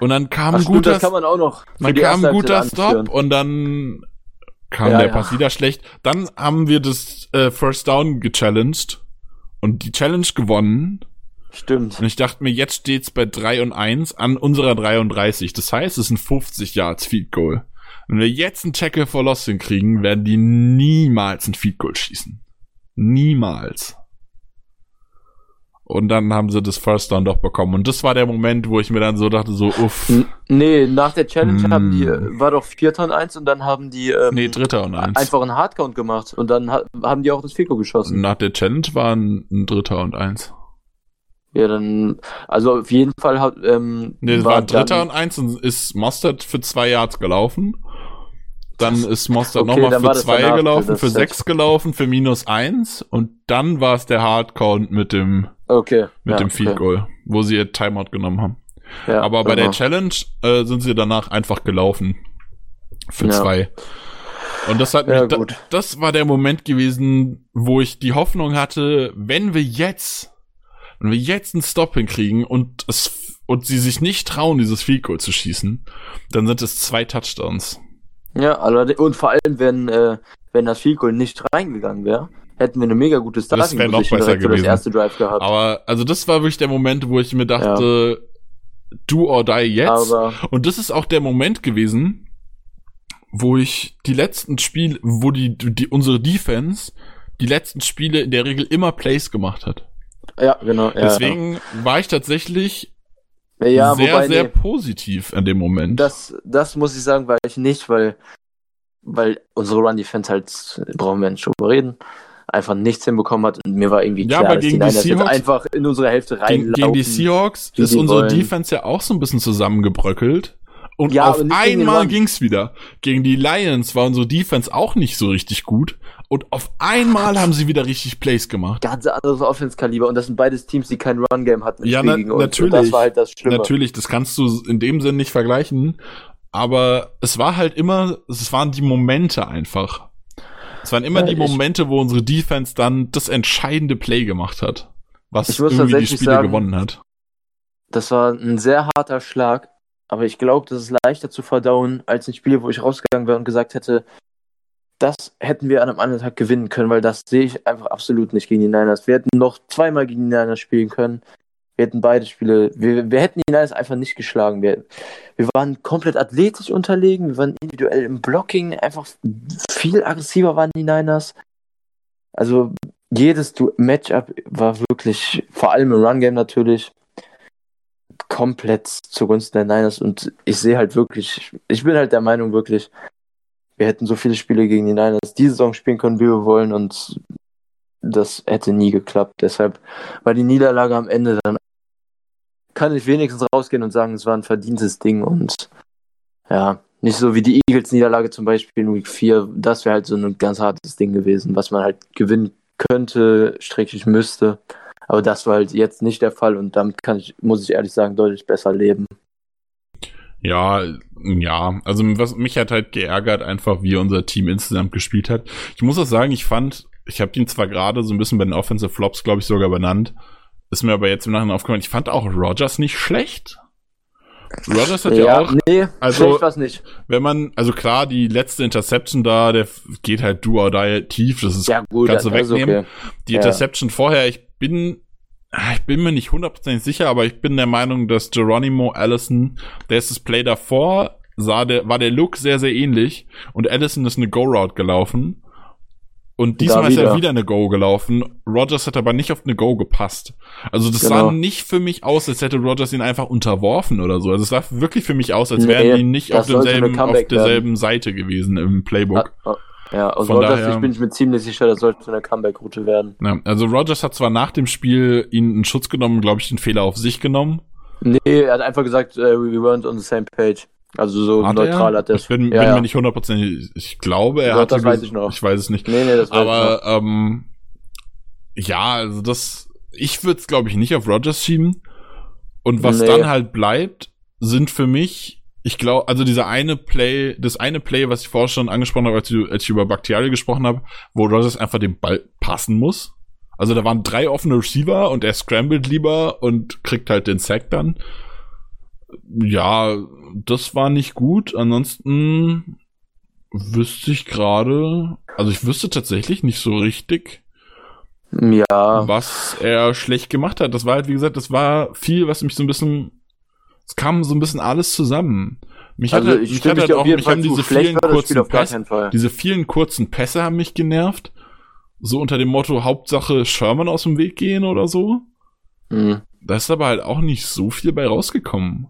Und dann kam Ach, ein stimmt, guter, kann man dann kam ein guter. Stop und dann kam Ja, der ja. Pass wieder schlecht. Dann haben wir das äh, First Down gechallenged und die Challenge gewonnen. Stimmt. Und ich dachte mir, jetzt steht's bei 3 und 1 an unserer 33. Das heißt, es sind 50 Yards Feed Goal. Wenn wir jetzt einen Tackle for Loss hinkriegen, werden die niemals ein Feed Goal schießen. Niemals. Und dann haben sie das First Down doch bekommen. Und das war der Moment, wo ich mir dann so dachte, so, uff. Nee, nach der Challenge Hm. haben die, äh, war doch 4 und 1 und dann haben die ähm, Nee, dritter und eins. einfach einen Hardcount gemacht und dann ha haben die auch das Fico geschossen. Nach der Challenge waren ein Dritter und eins. Ja, dann, also auf jeden Fall hat, ähm, Nee, es war ein Dritter und eins und ist Mostert für zwei Yards gelaufen. Dann ist Mostert Okay, nochmal für war das zwei danach, gelaufen, das für Set. sechs gelaufen, für minus eins und dann war es der Hardcount mit dem, okay, mit ja, dem Field okay. Goal, wo sie ihr Timeout genommen haben. Ja, Aber bei genau. der Challenge äh, sind sie danach einfach gelaufen. Für Ja. zwei. Und das hat mich, da, das war der Moment gewesen, wo ich die Hoffnung hatte, wenn wir jetzt, wenn wir jetzt einen Stop hinkriegen und es, und sie sich nicht trauen, dieses Field Goal zu schießen, dann sind es zwei Touchdowns. Ja, allerdings, und vor allem, wenn, äh, wenn das Field Goal nicht reingegangen wäre, hätten wir eine mega gute Starting wär noch besser für das gewesen. erste Drive gehabt. Aber, also das war wirklich der Moment, wo ich mir dachte, do or die jetzt. Aber Und das ist auch der Moment gewesen, wo ich die letzten Spiele, wo die, die unsere Defense die letzten Spiele in der Regel immer Plays gemacht hat. ja, genau. Ja, Deswegen war ich tatsächlich ja, ja sehr, wobei, sehr nee, positiv an dem Moment. das, das muss ich sagen, weil ich nicht, weil, weil unsere Run Defense halt, brauchen wir nicht drüber reden, einfach nichts hinbekommen hat und mir war irgendwie Ja, klar, dass die gegen die jetzt Seahawks- einfach in unsere Hälfte gegen, reinlaufen. gegen die Seahawks ist sie unsere wollen. Defense ja auch so ein bisschen zusammengebröckelt. Und Ja, auf einmal Run. ging's wieder. Gegen die Lions war unsere Defense auch nicht so richtig gut. Und auf einmal haben sie wieder richtig Plays gemacht. ganz anderes Offense-Kaliber und das sind beides Teams, die kein Run-Game hatten. Ja, na- natürlich. Das war halt das Schlimme. Natürlich, das kannst du in dem Sinn nicht vergleichen. Aber es war halt immer, es waren die Momente einfach. Es waren immer Ja, die ich- Momente, wo unsere Defense dann das entscheidende Play gemacht hat. Was irgendwie die Spiele sagen, gewonnen hat. Das war ein sehr harter Schlag, aber ich glaube, das ist leichter zu verdauen als ein Spiel, wo ich rausgegangen wäre und gesagt hätte, das hätten wir an einem anderen Tag gewinnen können, weil das sehe ich einfach absolut nicht gegen die Niners. Wir hätten noch zweimal gegen die Niners spielen können. Wir hätten beide Spiele, wir, wir hätten die Niners einfach nicht geschlagen. Wir, wir waren komplett athletisch unterlegen, wir waren individuell im Blocking, einfach viel aggressiver waren die Niners. Also jedes Matchup war wirklich, vor allem im Run-Game natürlich, komplett zugunsten der Niners und ich sehe halt wirklich, ich bin halt der Meinung wirklich, wir hätten so viele Spiele gegen die Niners diese Saison spielen können, wie wir wollen und das hätte nie geklappt. Deshalb war die Niederlage am Ende dann, kann ich wenigstens rausgehen und sagen, es war ein verdientes Ding und ja, nicht so wie die Eagles-Niederlage zum Beispiel in Week 4, das wäre halt so ein ganz hartes Ding gewesen, was man halt gewinnen könnte, streckig müsste. Aber das war halt jetzt nicht der Fall und damit kann ich, muss ich ehrlich sagen, deutlich besser leben. Ja, ja, also was mich hat halt geärgert einfach, wie unser Team insgesamt gespielt hat. Ich muss auch sagen, ich fand, ich habe ihn zwar gerade so ein bisschen bei den Offensive Flops, glaube ich, sogar benannt, ist mir aber jetzt im Nachhinein aufgefallen, ich fand auch Rogers nicht schlecht. Rogers hat ja, auch, nee, also- schlecht nicht. wenn man, also klar, die letzte Interception da, der geht halt do or die tief, das ist, Ja, gut, kannst du wegnehmen. okay. Die Ja. Interception vorher, ich bin, ah, ich bin mir nicht hundertprozentig sicher, aber ich bin der Meinung, dass Geronimo Allison, der ist das Play davor, sah der, war der Look sehr, sehr ähnlich und Allison ist eine Go-Route gelaufen Und diesmal ist er wieder eine Go gelaufen. Rogers hat aber nicht auf eine Go gepasst. Also das genau. sah nicht für mich aus, als hätte Rogers ihn einfach unterworfen oder so. Also es sah wirklich für mich aus, als nee, wären die nicht auf, demselben, auf derselben Seite gewesen im Playbook. Ah, oh. Ja, aus Von Rogers daher, bin ich mir ziemlich sicher, das sollte eine Comeback-Route werden. Ja, also Rogers hat zwar nach dem Spiel ihn in Schutz genommen, glaube ich, den Fehler auf sich genommen. Nee, er hat einfach gesagt, uh, we weren't on the same page. Also so hat neutral er? hat er es. Ich bin, ja, bin ja. mir nicht hundertprozentig, ich glaube, er hat das weiß ich noch. Ich weiß es nicht. Nee, nee, das weiß Aber, ich noch. ähm, ja, also das, ich würde es glaube ich nicht auf Rogers schieben. Und was nee. dann halt bleibt, sind für mich, ich glaube, also dieser eine Play, das eine Play, was ich vorher schon angesprochen habe, als ich, als ich über Bakhtiari gesprochen habe, wo Rogers einfach den Ball passen muss. Also da waren drei offene Receiver und er scrambled lieber und kriegt halt den Sack dann. Ja, das war nicht gut. Ansonsten wüsste ich gerade, also ich wüsste tatsächlich nicht so richtig, ja. was er schlecht gemacht hat. Das war halt, wie gesagt, das war viel, was mich so ein bisschen, es kam so ein bisschen alles zusammen. Mich also hat, halt, mich hat halt auch, mich haben diese vielen kurzen Pässe, diese vielen kurzen Pässe haben mich genervt. So unter dem Motto Hauptsache Sherman aus dem Weg gehen oder so. Mhm. Da ist aber halt auch nicht so viel bei rausgekommen.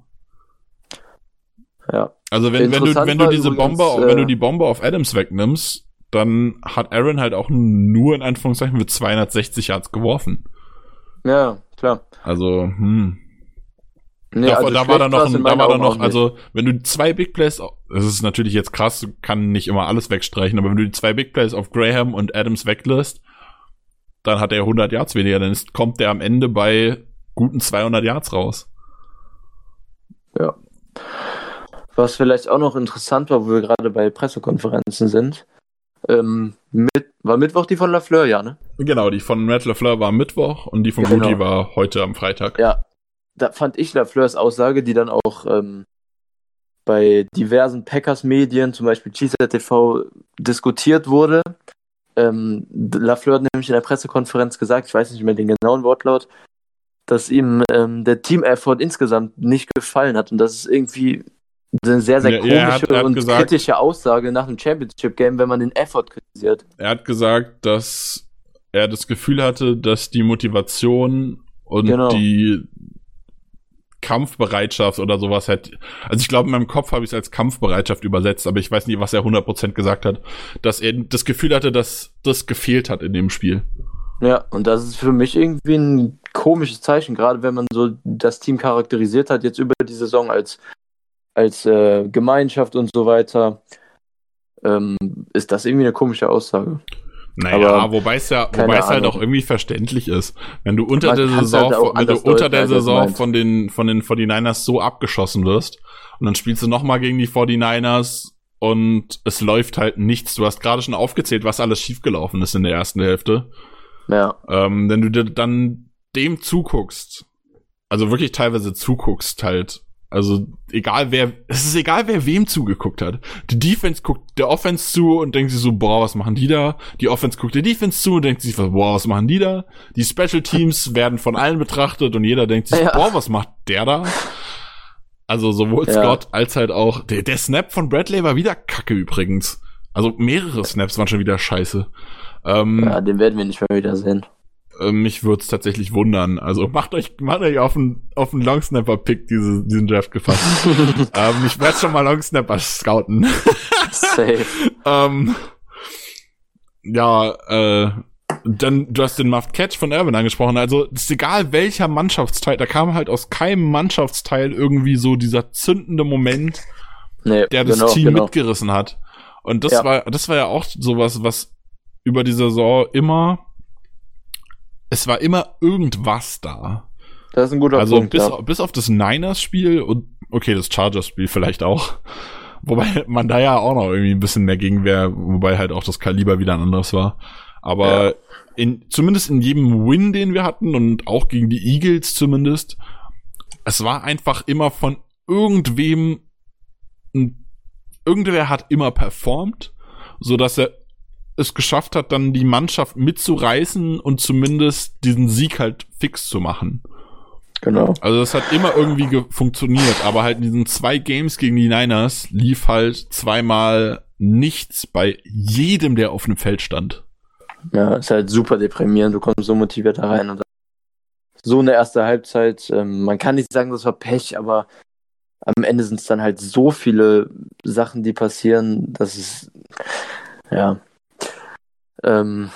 Ja. Also wenn, wenn du, wenn du diese übrigens, Bombe, äh, wenn du die Bombe auf Adams wegnimmst, dann hat Aaron halt auch nur in Anführungszeichen mit 260 Yards geworfen. Ja, klar. Also, hm. Nee, da, also da war da noch, ein, da war da noch, also wenn du zwei Big Plays, das ist natürlich jetzt krass, kann nicht immer alles wegstreichen, aber wenn du die zwei Big Plays auf Graham und Adams weglässt, dann hat er 100 Yards weniger, dann ist, kommt der am Ende bei guten 200 Yards raus. Ja. Was vielleicht auch noch interessant war, wo wir gerade bei Pressekonferenzen sind, ähm, mit, war Mittwoch die von Lafleur, ja, ne? Genau, die von Matt Lafleur war Mittwoch und die von genau. Rudy war heute am Freitag. Ja, da fand ich Lafleurs Aussage, die dann auch ähm, bei diversen Packers-Medien, zum Beispiel Cheesehead TV, diskutiert wurde. Ähm, Lafleur hat nämlich in der Pressekonferenz gesagt, ich weiß nicht mehr den genauen Wortlaut, dass ihm ähm, der Team-Effort insgesamt nicht gefallen hat und dass es irgendwie eine sehr, sehr komische ja, hat, und gesagt, kritische Aussage nach einem Championship-Game, wenn man den Effort kritisiert. Er hat gesagt, dass er das Gefühl hatte, dass die Motivation und genau. die Kampfbereitschaft oder sowas hat. Also ich glaube, in meinem Kopf habe ich es als Kampfbereitschaft übersetzt, aber ich weiß nicht, was er 100% gesagt hat. Dass er das Gefühl hatte, dass das gefehlt hat in dem Spiel. Ja, und das ist für mich irgendwie ein komisches Zeichen, gerade wenn man so das Team charakterisiert hat, jetzt über die Saison als als äh, Gemeinschaft und so weiter, ähm, ist das irgendwie eine komische Aussage. Naja, Aber wobei es ja, wobei es halt auch irgendwie verständlich ist. Wenn du unter der Saison, halt wenn du unter der Saison von den, von den 49ers so abgeschossen wirst und dann spielst du nochmal gegen die 49ers und es läuft halt nichts. Du hast gerade schon aufgezählt, was alles schiefgelaufen ist in der ersten Hälfte. Ja. Ähm, wenn du dir dann dem zuguckst, also wirklich teilweise zuguckst halt also egal wer, (laughs) es ist egal wer wem zugeguckt hat. Die Defense guckt der Offense zu und denkt sich so, boah, was machen die da? Die Offense guckt der Defense zu und denkt sich, boah, was machen die da? Die Special Teams (laughs) werden von allen betrachtet und jeder denkt sich, ja. boah, was macht der da? Also sowohl ja. Scott als halt auch, der, der Snap von Bradley war wieder kacke übrigens. Also mehrere Snaps waren schon wieder scheiße. Ähm, ja, den werden wir nicht mehr wieder sehen. Äh, mich würde es tatsächlich wundern. Also macht euch, macht euch auf einen, auf einen Longsnapper-Pick diese, diesen Draft gefasst. (laughs) ähm, ich werde schon mal Longsnapper scouten. Safe. (laughs) ähm, ja, äh, dann, du hast den Muffed Catch von Irvin angesprochen. Also, ist egal welcher Mannschaftsteil, da kam halt aus keinem Mannschaftsteil irgendwie so dieser zündende Moment, nee, der das genau, Team genau. mitgerissen hat. Und das ja. war, das war ja auch sowas, was über die Saison immer es war immer irgendwas da. Das ist ein guter also Punkt. Also bis, ja. bis auf das Niners-Spiel und okay, das Chargers-Spiel vielleicht auch. (laughs) Wobei man da ja auch noch irgendwie ein bisschen mehr gegen wäre, wobei halt auch das Kaliber wieder ein anderes war. Aber ja. in, zumindest in jedem Win, den wir hatten und auch gegen die Eagles zumindest, es war einfach immer von irgendwem, irgendwer hat immer performt, so dass er es geschafft hat, dann die Mannschaft mitzureißen und zumindest diesen Sieg halt fix zu machen. Genau. Also das hat immer irgendwie funktioniert, aber halt in diesen zwei Games gegen die Niners lief halt zweimal nichts bei jedem, der auf dem Feld stand. Ja, ist halt super deprimierend. Du kommst so motiviert da rein und so eine erste Halbzeit. Ähm, man kann nicht sagen, das war Pech, aber am Ende sind es dann halt so viele Sachen, die passieren, dass es, ja. Ähm,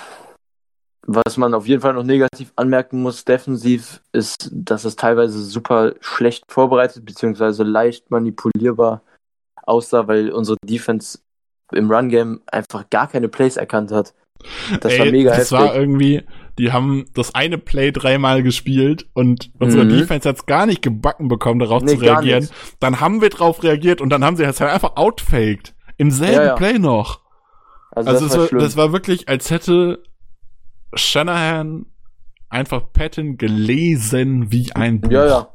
was man auf jeden Fall noch negativ anmerken muss, defensiv, ist, dass es teilweise super schlecht vorbereitet, beziehungsweise leicht manipulierbar aussah, weil unsere Defense im Run-Game einfach gar keine Plays erkannt hat. Das Ey, war mega das heftig. War irgendwie, die haben das eine Play dreimal gespielt und unsere mhm. Defense hat es gar nicht gebacken bekommen, darauf nee, zu reagieren. Dann haben wir drauf reagiert und dann haben sie es halt einfach outfaked. Im selben ja, ja. Play noch. Also, also das, das, war, das war wirklich, als hätte Shanahan einfach Patton gelesen wie ein Buch. Ja, ja.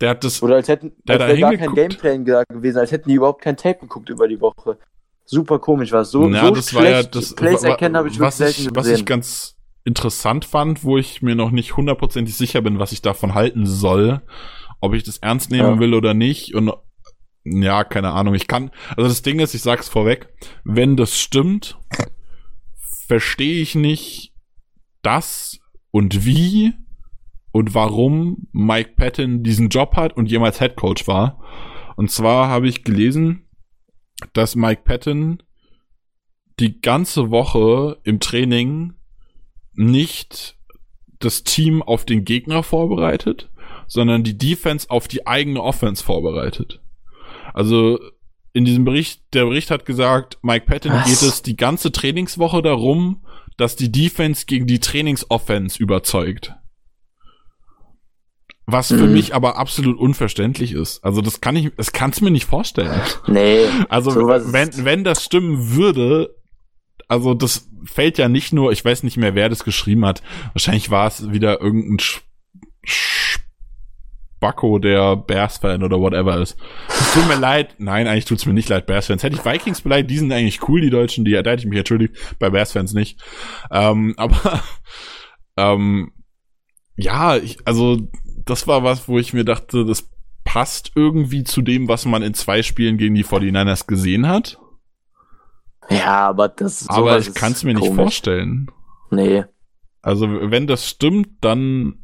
Der hat das. Oder als hätten der als gar kein Gameplan gewesen, als hätten die überhaupt kein Tape geguckt über die Woche. Super komisch war es. So, ja, so das schlecht war ja, das, Plays erkennen habe ich was wirklich ich, Was ich ganz interessant fand, wo ich mir noch nicht hundertprozentig sicher bin, was ich davon halten soll, ob ich das ernst nehmen ja. will oder nicht und ja, keine Ahnung. Ich kann, also das Ding ist, ich sag's vorweg, wenn das stimmt, verstehe ich nicht, das und wie und warum Mike Patton diesen Job hat und jemals Head Coach war. Und zwar habe ich gelesen, dass Mike Patton die ganze Woche im Training nicht das Team auf den Gegner vorbereitet, sondern die Defense auf die eigene Offense vorbereitet. Also in diesem Bericht, der Bericht hat gesagt, Mike Patton Was? geht es die ganze Trainingswoche darum, dass die Defense gegen die Trainingsoffense überzeugt. Was für mhm. mich aber absolut unverständlich ist. Also das kann ich, das kannst mir nicht vorstellen. Nee. Also wenn, wenn das stimmen würde, also das fällt ja nicht nur, ich weiß nicht mehr, wer das geschrieben hat. Wahrscheinlich war es wieder irgendein Sch Spacko, der Bears-Fan oder whatever ist. Es tut mir leid. Nein, eigentlich tut's mir nicht leid, Bears-Fans. Hätte ich Vikings beleidigt, die sind eigentlich cool, die Deutschen, die, da hätte ich mich entschuldigt. Bei Bears-Fans nicht. Ähm, (laughs) aber ähm, ja, ich, also das war was, wo ich mir dachte, das passt irgendwie zu dem, was man in zwei Spielen gegen die 49ers gesehen hat. Ja, aber das Aber ich kann es mir komisch. nicht vorstellen. Nee. Also, wenn das stimmt, dann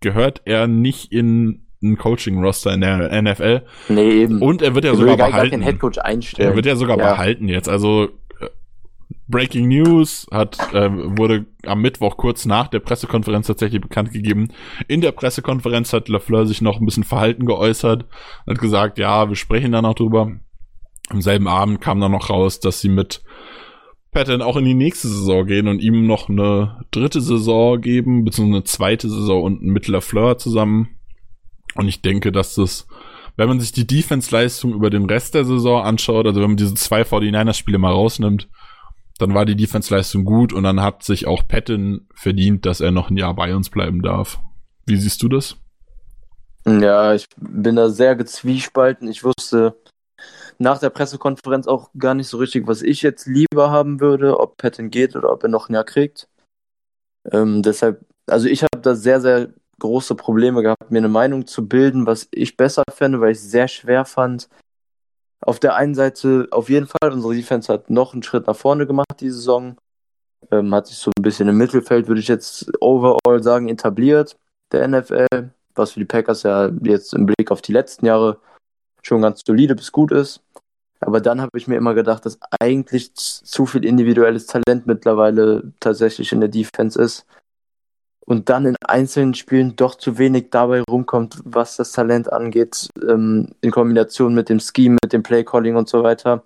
gehört er nicht in ein Coaching-Roster in der NFL. Nee, eben. Und er wird ja sogar behalten. Gar keinen Headcoach einstellen. Er wird ja sogar ja. behalten jetzt. Also, äh, Breaking News hat, äh, wurde am Mittwoch kurz nach der Pressekonferenz tatsächlich bekannt gegeben. In der Pressekonferenz hat LaFleur sich noch ein bisschen verhalten geäußert, hat gesagt, ja, wir sprechen da noch drüber. Am selben Abend kam dann noch raus, dass sie mit Patton auch in die nächste Saison gehen und ihm noch eine dritte Saison geben, beziehungsweise eine zweite Saison und mit LaFleur zusammen. Und ich denke, dass das, wenn man sich die Defense-Leistung über den Rest der Saison anschaut, also wenn man diese zwei 49ers-Spiele mal rausnimmt, dann war die Defense-Leistung gut und dann hat sich auch Patton verdient, dass er noch ein Jahr bei uns bleiben darf. Wie siehst du das? Ja, ich bin da sehr gezwiespalten. Ich wusste nach der Pressekonferenz auch gar nicht so richtig, was ich jetzt lieber haben würde, ob Patton geht oder ob er noch ein Jahr kriegt. Ähm, deshalb, also ich habe da sehr, sehr große Probleme gehabt, mir eine Meinung zu bilden, was ich besser fände, weil ich es sehr schwer fand. Auf der einen Seite auf jeden Fall, unsere Defense hat noch einen Schritt nach vorne gemacht die Saison. Ähm, hat sich so ein bisschen im Mittelfeld, würde ich jetzt overall sagen, etabliert, der NFL, was für die Packers ja jetzt im Blick auf die letzten Jahre schon ganz solide bis gut ist. Aber dann habe ich mir immer gedacht, dass eigentlich zu viel individuelles Talent mittlerweile tatsächlich in der Defense ist. Und dann in einzelnen Spielen doch zu wenig dabei rumkommt, was das Talent angeht, ähm, in Kombination mit dem Scheme, mit dem Playcalling und so weiter.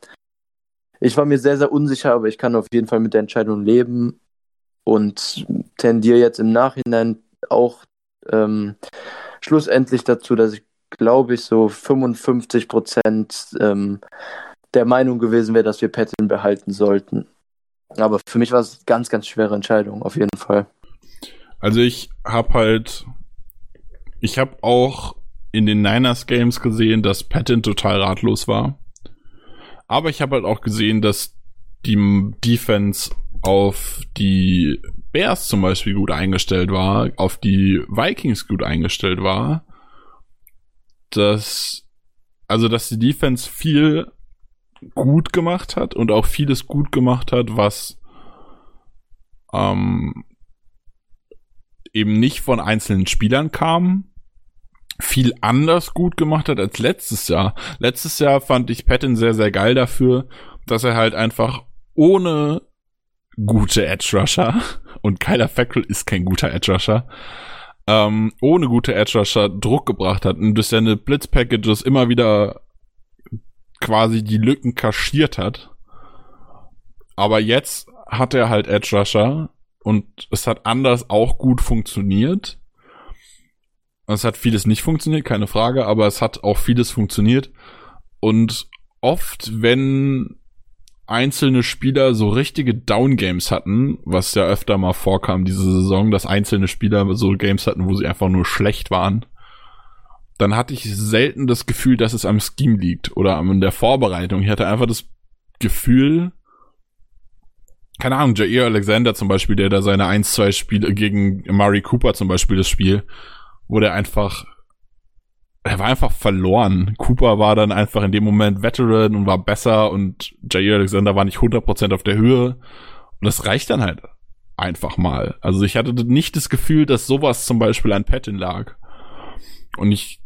Ich war mir sehr, sehr unsicher, aber ich kann auf jeden Fall mit der Entscheidung leben und tendiere jetzt im Nachhinein auch ähm, schlussendlich dazu, dass ich glaube ich, so 55 Prozent ähm, der Meinung gewesen wäre, dass wir Patton behalten sollten. Aber für mich war es ganz, ganz schwere Entscheidung, auf jeden Fall. Also ich habe halt, ich habe auch in den Niners Games gesehen, dass Patton total ratlos war. Aber ich habe halt auch gesehen, dass die Defense auf die Bears zum Beispiel gut eingestellt war, auf die Vikings gut eingestellt war dass, also, dass die Defense viel gut gemacht hat und auch vieles gut gemacht hat, was ähm, eben nicht von einzelnen Spielern kam, viel anders gut gemacht hat als letztes Jahr. Letztes Jahr fand ich Patton sehr, sehr geil dafür, dass er halt einfach ohne gute Edge Rusher (laughs) und Kyler Fackrell ist kein guter Edge Rusher, ähm, ohne gute Edge Rusher Druck gebracht hat und durch seine Blitz Packages immer wieder quasi die Lücken kaschiert hat. Aber jetzt hat er halt Edge Rusher und es hat anders auch gut funktioniert. Es hat vieles nicht funktioniert, keine Frage, aber es hat auch vieles funktioniert. Und oft, wenn einzelne Spieler so richtige Down-Games hatten, was ja öfter mal vorkam diese Saison, dass einzelne Spieler so Games hatten, wo sie einfach nur schlecht waren, dann hatte ich selten das Gefühl, dass es am Scheme liegt oder an der Vorbereitung. Ich hatte einfach das Gefühl, keine Ahnung, Jair Alexander zum Beispiel, der da seine 1-2 Spiele gegen Murray Cooper zum Beispiel das Spiel, wo der einfach er war einfach verloren. Cooper war dann einfach in dem Moment Veteran und war besser und Jair Alexander war nicht 100% auf der Höhe. Und das reicht dann halt einfach mal. Also ich hatte nicht das Gefühl, dass sowas zum Beispiel an Patton lag. Und ich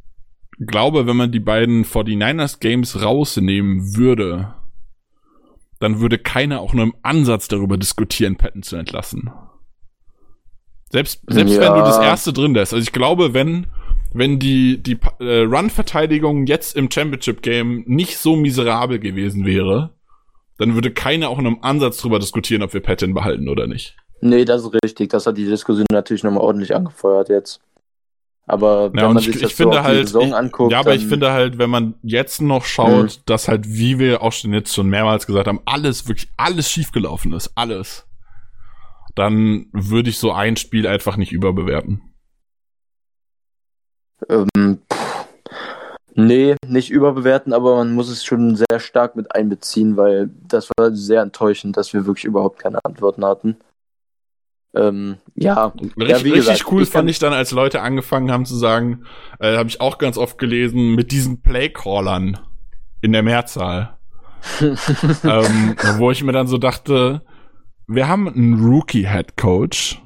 glaube, wenn man die beiden 49ers Games rausnehmen würde, dann würde keiner auch nur im Ansatz darüber diskutieren, Patton zu entlassen. Selbst, selbst ja. wenn du das erste drin lässt. Also ich glaube, wenn wenn die, die äh, Run-Verteidigung jetzt im Championship-Game nicht so miserabel gewesen wäre, dann würde keiner auch in einem Ansatz drüber diskutieren, ob wir Patton behalten oder nicht. Nee, das ist richtig. Das hat die Diskussion natürlich nochmal ordentlich angefeuert jetzt. Aber wenn ja, man sich ich, das ich so finde halt, Saison anguckt. Ja, aber ich finde halt, wenn man jetzt noch schaut, mhm. dass halt, wie wir auch schon jetzt schon mehrmals gesagt haben, alles, wirklich alles schiefgelaufen ist. Alles. Dann würde ich so ein Spiel einfach nicht überbewerten. Ähm, nee, nicht überbewerten, aber man muss es schon sehr stark mit einbeziehen, weil das war sehr enttäuschend, dass wir wirklich überhaupt keine Antworten hatten. Ähm, ja, richtig, ja, richtig gesagt, cool ich fand ich dann, als Leute angefangen haben zu sagen, äh, habe ich auch ganz oft gelesen, mit diesen Playcallern in der Mehrzahl. (laughs) ähm, wo ich mir dann so dachte, wir haben einen Rookie-Head Coach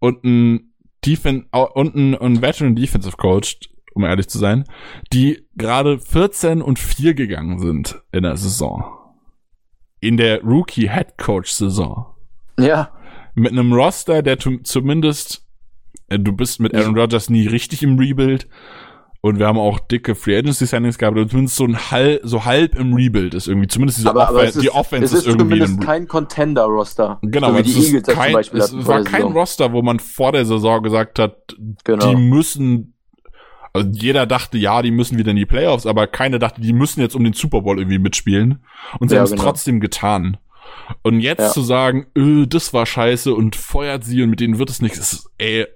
und einen Defen und ein, ein Veteran Defensive Coach, um ehrlich zu sein, die gerade 14 und 4 gegangen sind in der Saison. In der Rookie Head Coach Saison. Ja. Mit einem Roster, der zumindest, äh, du bist mit Aaron Rodgers nie richtig im Rebuild, und wir haben auch dicke Free Agency Signings gehabt, und zumindest so ein halb, so halb im Rebuild ist irgendwie, zumindest diese aber, aber ist, die Offense ist, ist irgendwie. Es ist kein Contender-Roster. Genau, so wie die Eagles kein, zum Beispiel es war kein Saison. Roster, wo man vor der Saison gesagt hat, genau. die müssen, also jeder dachte, ja, die müssen wieder in die Playoffs, aber keiner dachte, die müssen jetzt um den Super Bowl irgendwie mitspielen. Und sie ja, haben es genau. trotzdem getan. Und jetzt ja. zu sagen, öh, das war scheiße und feuert sie und mit denen wird es nichts, ist, ey,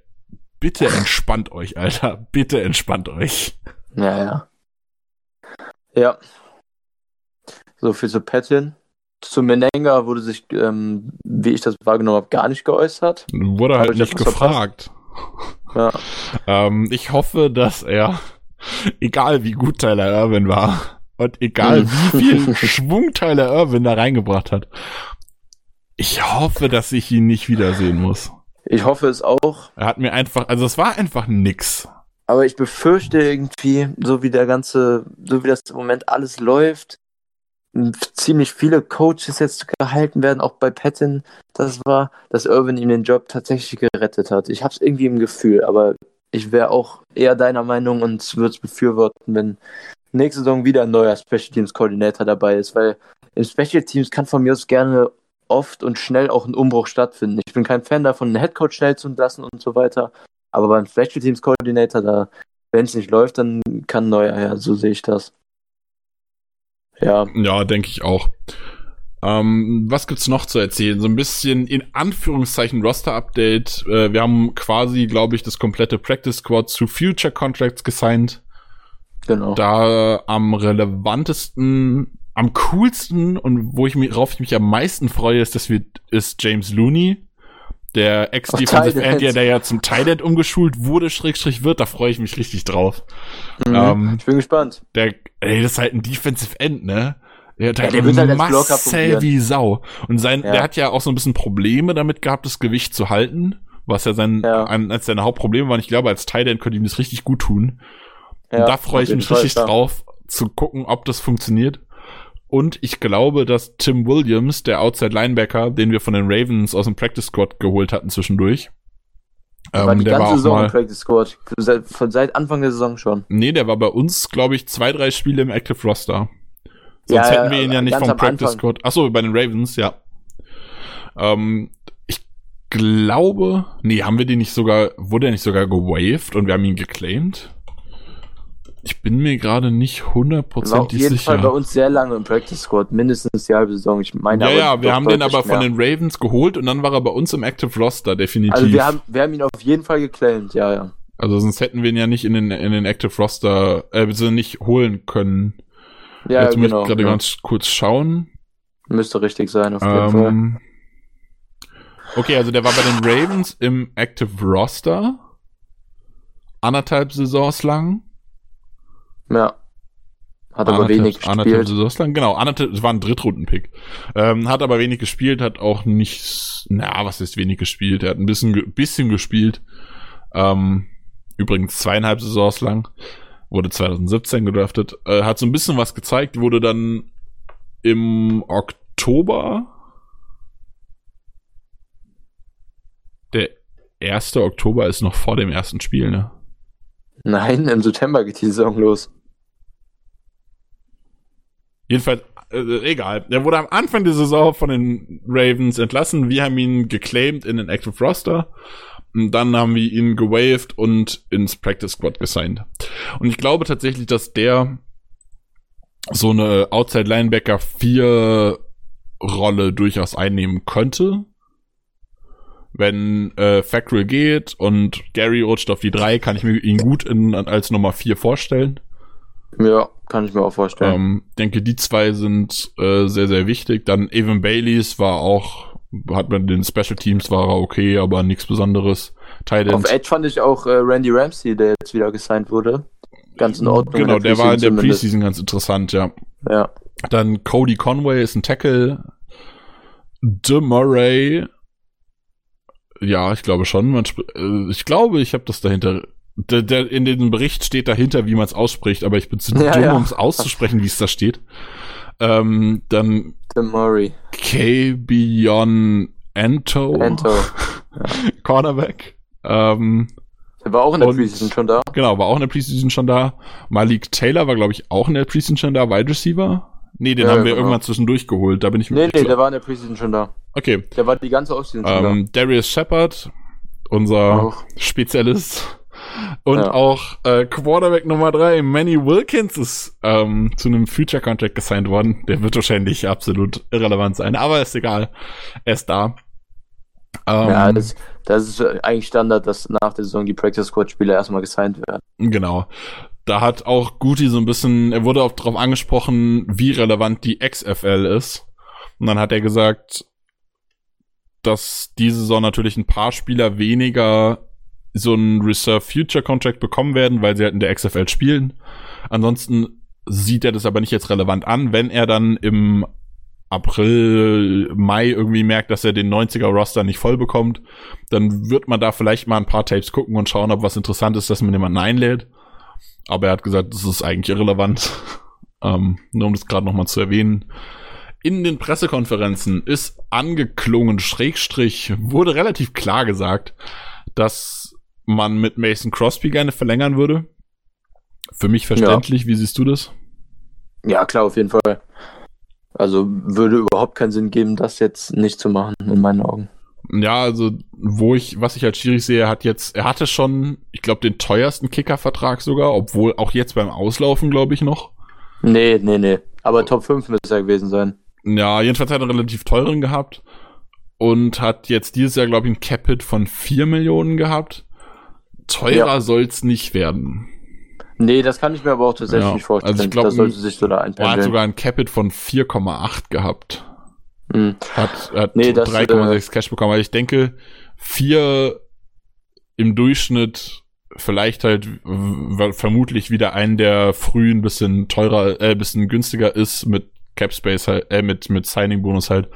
bitte entspannt euch, Alter. Bitte entspannt euch. Ja, ja. Ja. So viel zu Patton. Zu Menenga wurde sich, ähm, wie ich das wahrgenommen habe, gar nicht geäußert. Wurde halt nicht gefragt. Ja. ähm, ich hoffe, dass er, egal wie gut Tyler Irwin war und egal wie viel Schwung Tyler Irwin da reingebracht hat, ich hoffe, dass ich ihn nicht wiedersehen muss. Ich hoffe es auch. Er hat mir einfach, also es war einfach nix. Aber ich befürchte irgendwie, so wie der ganze, so wie das im Moment alles läuft, ziemlich viele Coaches jetzt gehalten werden, auch bei Patton, das war, dass Irvin ihm den Job tatsächlich gerettet hat. Ich habe es irgendwie im Gefühl, aber ich wäre auch eher deiner Meinung und würde es befürworten, wenn nächste Saison wieder ein neuer Special Teams Koordinator dabei ist, weil im Special Teams kann von mir aus gerne oft und schnell auch ein Umbruch stattfinden. Ich bin kein Fan davon, einen Headcoach schnell zu entlassen und so weiter. Aber beim Special Teams Coordinator, da, wenn es nicht läuft, dann kann neuer her. So sehe ich das. Ja. Ja, denke ich auch. Ähm, was gibt's noch zu erzählen? So ein bisschen in Anführungszeichen Roster-Update. Äh, wir haben quasi, glaube ich, das komplette Practice Squad zu Future Contracts gesigned. Genau. Da am relevantesten am coolsten und wo ich mich, worauf ich mich am meisten freue, ist, dass wir, ist James Looney, der Ex-Defensive End, der ja zum Thailand umgeschult wurde, Schrägstrich wird, da freue ich mich richtig drauf. Mhm, ähm, ich bin gespannt. Der, ey, das ist halt ein Defensive End, ne? Der, der, ja, der wird halt als wie Sau. Und sein, ja. der hat ja auch so ein bisschen Probleme damit gehabt, das Gewicht zu halten, was ja sein, ja. Ein, als seine Hauptprobleme war. Und ich glaube, als Thailand könnte ihm das richtig gut tun. Und da freue ich mich richtig drauf, zu gucken, ob das funktioniert. Und ich glaube, dass Tim Williams, der Outside Linebacker, den wir von den Ravens aus dem Practice Squad geholt hatten zwischendurch, der war die der ganze war Saison im Practice Squad. Seit, von seit Anfang der Saison schon. Nee, der war bei uns, glaube ich, zwei, drei Spiele im Active Roster. Sonst ja, hätten wir ihn ja nicht vom Practice. Squad. Achso, bei den Ravens, ja. Ähm, ich glaube, nee, haben wir den nicht sogar, wurde er nicht sogar gewaved und wir haben ihn geclaimed? Ich bin mir gerade nicht hundertprozentig sicher. Auf jeden. Fall bei uns sehr lange im Practice Squad, mindestens die halbe Saison. Ich meine, ja, ja, wir haben den aber von den Ravens geholt und dann war er bei uns im Active Roster, definitiv. Also wir haben, wir haben ihn auf jeden Fall geclaimed, ja, ja. Also sonst hätten wir ihn ja nicht in den, in den Active Roster, äh, beziehungsweise nicht holen können. Ja, Jetzt genau, muss ich gerade ja. ganz kurz schauen. Müsste richtig sein, auf jeden ähm, Fall. Okay, also der war bei den Ravens im Active Roster. Anderthalb Saisons lang. Ja. Hat aber wenig gespielt. Saisons lang, genau. Es war ein Drittrunden-Pick. Ähm, hat aber wenig gespielt, hat auch nicht, na, was ist wenig gespielt? Er hat ein bisschen, bisschen gespielt. Ähm, übrigens zweieinhalb Saisons lang. Wurde 2017 gedraftet. Äh, hat so ein bisschen was gezeigt, wurde dann im Oktober der 1. Oktober ist noch vor dem ersten Spiel, ne? Nein, im September geht die Saison los. Jedenfalls, äh, egal. Er wurde am Anfang der Saison von den Ravens entlassen. Wir haben ihn geclaimed in den Active Roster. Und dann haben wir ihn gewaved und ins Practice Squad gesigned. Und ich glaube tatsächlich, dass der so eine Outside Linebacker 4 Rolle durchaus einnehmen könnte. Wenn äh, Fackrell geht und Gary rutscht auf die 3, kann ich mir ihn gut in, als Nummer 4 vorstellen. Ja, kann ich mir auch vorstellen. Ähm, denke, die zwei sind äh, sehr, sehr wichtig. Dann Evan Baileys war auch, hat man den Special Teams war er okay, aber nichts Besonderes. Tight Auf Edge fand ich auch äh, Randy Ramsey, der jetzt wieder gesigned wurde. Ganz in Ordnung. Genau, der, der war in der zumindest. Preseason ganz interessant, ja. Ja. Dann Cody Conway ist ein Tackle. De Murray. Ja, ich glaube schon. Äh, ich glaube, ich habe das dahinter der, der, in dem Bericht steht dahinter, wie man es ausspricht, aber ich bin zu ja, dumm, ja. um es auszusprechen, wie es da steht. Ähm, dann Murray. K-Bion Ento. Ento. Ja. (laughs) Cornerback. Ähm, der war auch in der und, Preseason schon da. Genau, war auch in der Preseason schon da. Malik Taylor war, glaube ich, auch in der Preseason schon da. Wide Receiver. Nee, den ja, haben wir genau. irgendwann zwischendurch geholt. Da bin ich Nee, nee, der war in der Preseason schon da. Okay. Der war die ganze Offseason ähm, schon da. Darius Shepard, unser auch. Spezialist und ja. auch äh, Quarterback Nummer drei, Manny Wilkins, ist ähm, zu einem Future Contract gesigned worden. Der wird wahrscheinlich absolut irrelevant sein, aber ist egal. Er ist da. Ähm, ja, das, das ist eigentlich Standard, dass nach der Saison die Practice Squad Spieler erstmal gesigned werden. Genau. Da hat auch Guti so ein bisschen, er wurde auch darauf angesprochen, wie relevant die XFL ist. Und dann hat er gesagt, dass diese Saison natürlich ein paar Spieler weniger so einen Reserve Future Contract bekommen werden, weil sie halt in der XFL spielen. Ansonsten sieht er das aber nicht jetzt relevant an, wenn er dann im April, Mai irgendwie merkt, dass er den 90er Roster nicht voll bekommt, dann wird man da vielleicht mal ein paar Tapes gucken und schauen, ob was interessant ist, dass man jemanden einlädt. Aber er hat gesagt, das ist eigentlich irrelevant. (laughs) ähm, nur um das gerade nochmal zu erwähnen. In den Pressekonferenzen ist angeklungen, Schrägstrich, wurde relativ klar gesagt, dass man mit Mason Crosby gerne verlängern würde. Für mich verständlich. Ja. Wie siehst du das? Ja, klar, auf jeden Fall. Also würde überhaupt keinen Sinn geben, das jetzt nicht zu machen, in meinen Augen. Ja, also wo ich, was ich als schwierig sehe, hat jetzt, er hatte schon, ich glaube, den teuersten Kicker-Vertrag sogar, obwohl auch jetzt beim Auslaufen, glaube ich, noch. Nee, nee, nee. Aber Top 5 müsste er gewesen sein. Ja, jedenfalls hat er einen relativ teuren gehabt und hat jetzt dieses Jahr, glaube ich, ein Capit von 4 Millionen gehabt. Teurer ja. soll's nicht werden. Nee, das kann ich mir aber auch tatsächlich ja. nicht vorstellen. Also ich glaube, das sollte sich so da einpendeln. Er hat sogar ein Capit von 4,8 gehabt. Mhm. Hat, hat nee, 3,6 äh, Cash bekommen. Also ich denke, 4 im Durchschnitt vielleicht halt vermutlich wieder einen, der früh ein bisschen teurer, äh, bisschen günstiger ist mit Cap Space halt, äh, mit, mit Signing-Bonus halt.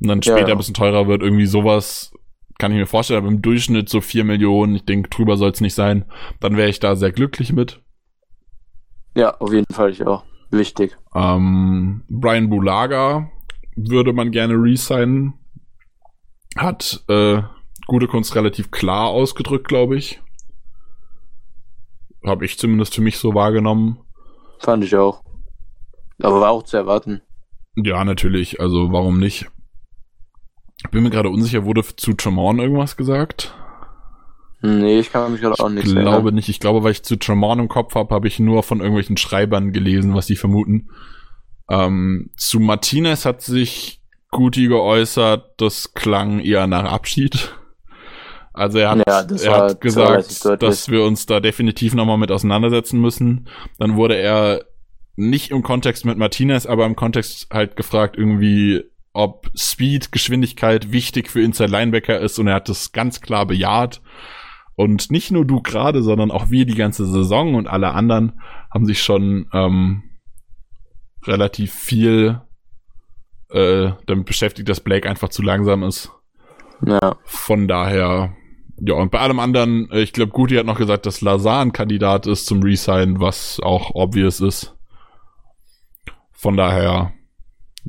Und dann später Ja, ja. ein bisschen teurer wird, irgendwie sowas kann ich mir vorstellen, aber im Durchschnitt so vier Millionen, ich denke, drüber soll es nicht sein. Dann wäre ich da sehr glücklich mit. Ja, auf jeden Fall ich auch. Wichtig. Ähm, Brian Bulaga würde man gerne resignen. Hat äh, gute Kunst relativ klar ausgedrückt, glaube ich. Habe ich zumindest für mich so wahrgenommen. Fand ich auch. Aber war auch zu erwarten. Ja, natürlich. Also warum nicht? Ich bin mir gerade unsicher, wurde zu Tremont irgendwas gesagt? Nee, ich kann mich gerade auch nicht Ich glaube nicht. Ich glaube, weil ich zu Tremont im Kopf habe, habe ich nur von irgendwelchen Schreibern gelesen, was die vermuten. Ähm, zu Martinez hat sich Guti geäußert, das klang eher nach Abschied. Also er hat, Ja, er hat gesagt, dass wir uns da definitiv nochmal mit auseinandersetzen müssen. Dann wurde er nicht im Kontext mit Martinez, aber im Kontext halt gefragt irgendwie, ob Speed, Geschwindigkeit wichtig für Inside Linebacker ist und er hat das ganz klar bejaht. Und nicht nur du gerade, sondern auch wir die ganze Saison und alle anderen haben sich schon ähm, relativ viel äh, damit beschäftigt, dass Blake einfach zu langsam ist. Ja. Von daher, ja, und bei allem anderen, äh, ich glaube, Guti hat noch gesagt, dass Lazar Kandidat ist zum Resign, was auch obvious ist. Von daher,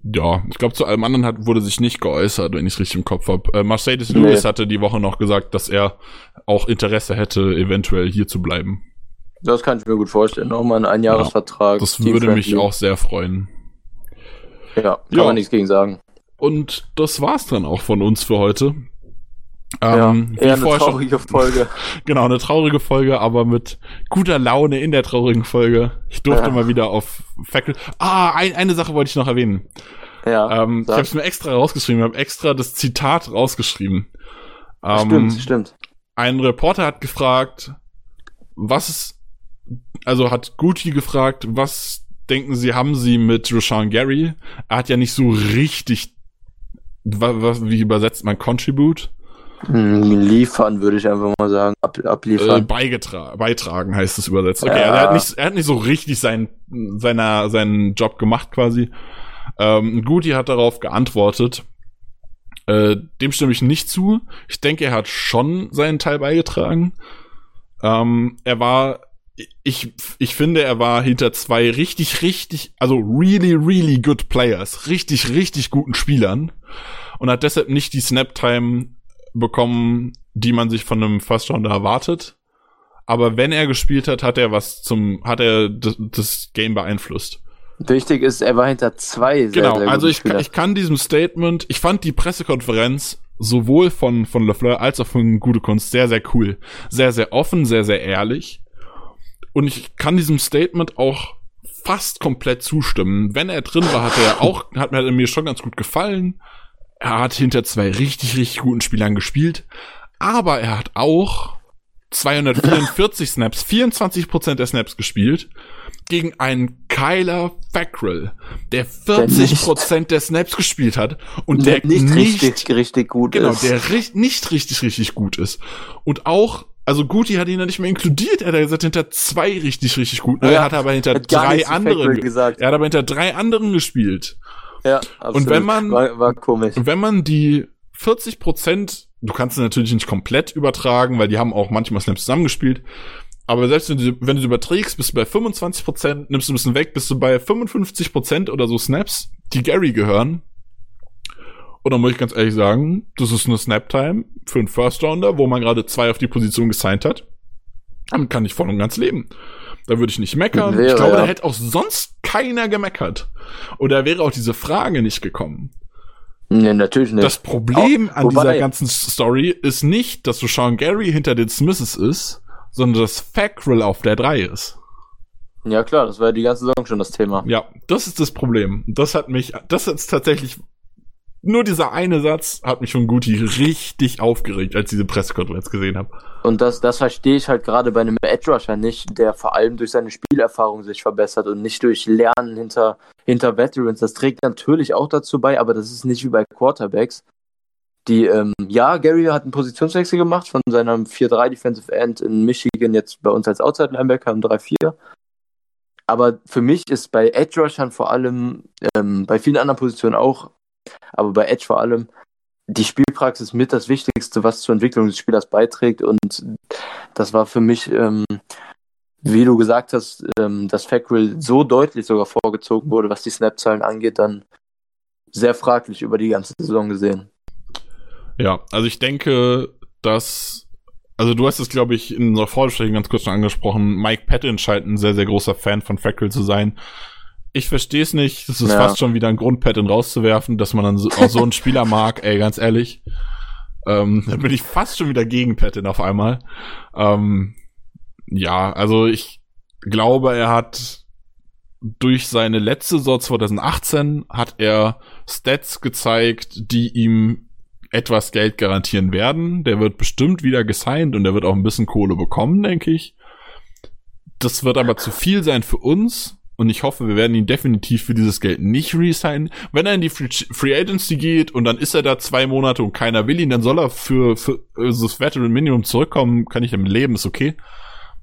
ja, ich glaube, zu allem anderen hat, wurde sich nicht geäußert, wenn ich es richtig im Kopf habe. Äh, Mercedes Nee. Lewis hatte die Woche noch gesagt, dass er auch Interesse hätte, eventuell hier zu bleiben. Das kann ich mir gut vorstellen. Nochmal ein Einjahresvertrag. Das würde mich auch sehr freuen. Ja, kann Ja. man nichts gegen sagen. Und das war's dann auch von uns für heute. Ja, Ähm, eher eine traurige Folge. (laughs) Genau, eine traurige Folge, aber mit guter Laune in der traurigen Folge. Ich durfte Ja. mal wieder auf Faculty. Ah, ein, eine Sache wollte ich noch erwähnen. Ja, Ähm, ich habe es mir extra rausgeschrieben, ich habe extra das Zitat rausgeschrieben. Ähm, stimmt, stimmt. Ein Reporter hat gefragt, was ist, also hat Gucci gefragt, was denken Sie, haben Sie mit Rashawn Gary? Er hat ja nicht so richtig, was, wie übersetzt man Contribute? Hm, Liefern würde ich einfach mal sagen. Ab, Äh, abliefern. beigetra beitragen heißt es übersetzt. Okay, Ja. also er, hat nicht, er hat nicht so richtig seinen, seiner, seinen Job gemacht quasi. Ähm, Guti hat darauf geantwortet. Äh, dem stimme ich nicht zu. Ich denke, er hat schon seinen Teil beigetragen. Ähm, er war, ich, ich finde, er war hinter zwei richtig, richtig, also really, really good Players, richtig, richtig guten Spielern und hat deshalb nicht die Snap-Time bekommen, die man sich von einem First Rounder erwartet. Aber wenn er gespielt hat, hat er was zum, hat er das, das Game beeinflusst. Wichtig ist, er war hinter zwei sehr, Genau, sehr also ich, ich kann diesem Statement, ich fand die Pressekonferenz sowohl von, von LeFleur als auch von Gute Kunst sehr, sehr cool. Sehr, sehr offen, sehr, sehr ehrlich. Und ich kann diesem Statement auch fast komplett zustimmen. Wenn er drin war, hat er auch, hat mir, hat mir schon ganz gut gefallen. Er hat hinter zwei richtig, richtig guten Spielern gespielt. Aber er hat auch 244 (laughs) Snaps, 24% der Snaps gespielt gegen einen Kyler Fackrell, der 40% der Snaps gespielt hat und der, der nicht, nicht richtig, richtig gut genau, ist. der ri nicht richtig, richtig gut ist. Und auch, also Guti hat ihn ja nicht mehr inkludiert, er hat ja gesagt, hinter zwei richtig, richtig guten. Ja, er hat aber hinter hat drei anderen, gesagt. er hat aber hinter drei anderen gespielt. Ja, absolut. Und wenn man- war, war komisch. Und wenn man die 40 Prozent, du kannst es natürlich nicht komplett übertragen, weil die haben auch manchmal Snaps zusammengespielt. Aber selbst wenn du, wenn du überträgst, bist du bei 25 Prozent, nimmst du ein bisschen weg, bist du bei 55 Prozent oder so Snaps, die Gary gehören. Und dann muss ich ganz ehrlich sagen, das ist eine Snap-Time für einen First Rounder, wo man gerade zwei auf die Position gesigned hat. Damit kann ich voll und ganz leben. Da würde ich nicht meckern. Wäre, ich glaube, ja. da hätte auch sonst keiner gemeckert. Da wäre auch diese Frage nicht gekommen. Nee, natürlich nicht. Das Problem Au- an wobei- dieser ganzen Story ist nicht, dass Sean Gary hinter den Smiths ist, sondern dass Fackrell auf der 3 ist. ja klar, das war ja die ganze Saison schon das Thema. Ja, das ist das Problem. Das hat mich, das ist tatsächlich, nur dieser eine Satz hat mich von Guti richtig aufgeregt, als ich diese Pressekonferenz gesehen habe. Und das, das verstehe ich halt gerade bei einem Edge Rusher nicht, der vor allem durch seine Spielerfahrung sich verbessert und nicht durch Lernen hinter, hinter Veterans. Das trägt natürlich auch dazu bei, aber das ist nicht wie bei Quarterbacks. Die, ähm, ja, Gary hat einen Positionswechsel gemacht von seinem 4-3 Defensive End in Michigan jetzt bei uns als Outside Linebacker im 3-4. aber für mich ist bei Edge Rushern vor allem, ähm, bei vielen anderen Positionen auch, aber bei Edge vor allem, die Spielpraxis mit das Wichtigste, was zur Entwicklung des Spielers beiträgt. Und das war für mich, ähm, wie du gesagt hast, ähm, dass Fackrell so deutlich sogar vorgezogen wurde, was die Snap-Zahlen angeht, dann sehr fraglich über die ganze Saison gesehen. Ja, also ich denke, dass also du hast es, glaube ich, in unserer Vorbesprechung ganz kurz schon angesprochen. Mike Patton scheint ein sehr, sehr großer Fan von Fackrell zu sein. Ich verstehe es nicht. Das ist ja. fast schon wieder ein Grund, Patton rauszuwerfen, dass man dann so, auch so einen Spieler mag, ey, ganz ehrlich. Ähm, dann bin ich fast schon wieder gegen Patton auf einmal. Ähm, ja, also ich glaube, er hat durch seine letzte Saison 2018 hat er Stats gezeigt, die ihm etwas Geld garantieren werden. Der wird bestimmt wieder gesigned und der wird auch ein bisschen Kohle bekommen, denke ich. Das wird aber zu viel sein für uns. Und ich hoffe, wir werden ihn definitiv für dieses Geld nicht resignen. Wenn er in die Free, Agency geht und dann ist er da zwei Monate und keiner will ihn, dann soll er für, für also das Veteran Minimum zurückkommen. Kann ich damit leben, ist okay.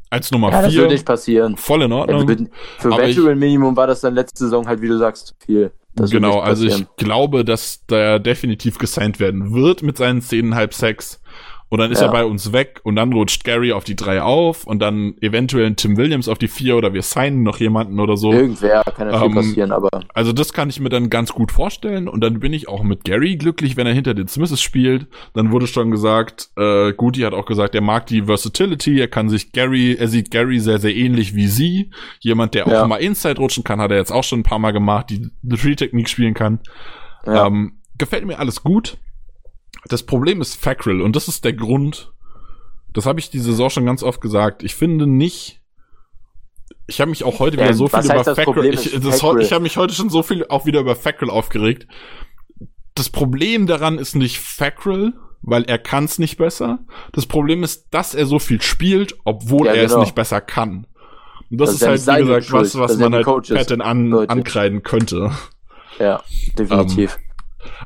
Als Nummer ja, vier. Das würde nicht passieren. Voll in Ordnung. Wird, für aber Veteran Minimum war das dann letzte Saison halt, wie du sagst, zu viel. Das genau, also ich glaube, dass der definitiv gesigned werden wird mit seinen 10,5 Sacks. Und dann ist ja. er bei uns weg und dann rutscht Gary auf die drei auf und dann eventuell Tim Williams auf die vier oder wir signen noch jemanden oder so. Irgendwer kann ja ähm, passieren, aber. Also das kann ich mir dann ganz gut vorstellen und dann bin ich auch mit Gary glücklich, wenn er hinter den Smiths spielt. Dann wurde schon gesagt, äh, Guti hat auch gesagt, er mag die Versatility, er kann sich Gary, er sieht Gary sehr, sehr ähnlich wie sie. Jemand, der auch ja. mal Inside rutschen kann, hat er jetzt auch schon ein paar Mal gemacht, die The Tree-Technik spielen kann. Ja. Ähm, gefällt mir alles gut. Das Problem ist Fackrell und das ist der Grund. Das habe ich diese Saison schon ganz oft gesagt. Ich finde nicht. Ich habe mich auch heute wieder so viel über Fackrell. Ich, ich habe mich heute schon so viel auch wieder über Fackrell aufgeregt. Das Problem daran ist nicht Fackrell, weil er kann es nicht besser. Das Problem ist, dass er so viel spielt, obwohl ja, er genau. es nicht besser kann. Und das, das ist halt, wie gesagt, was, was man halt Patton an, ankreiden könnte. Ja, definitiv. Um, ähm,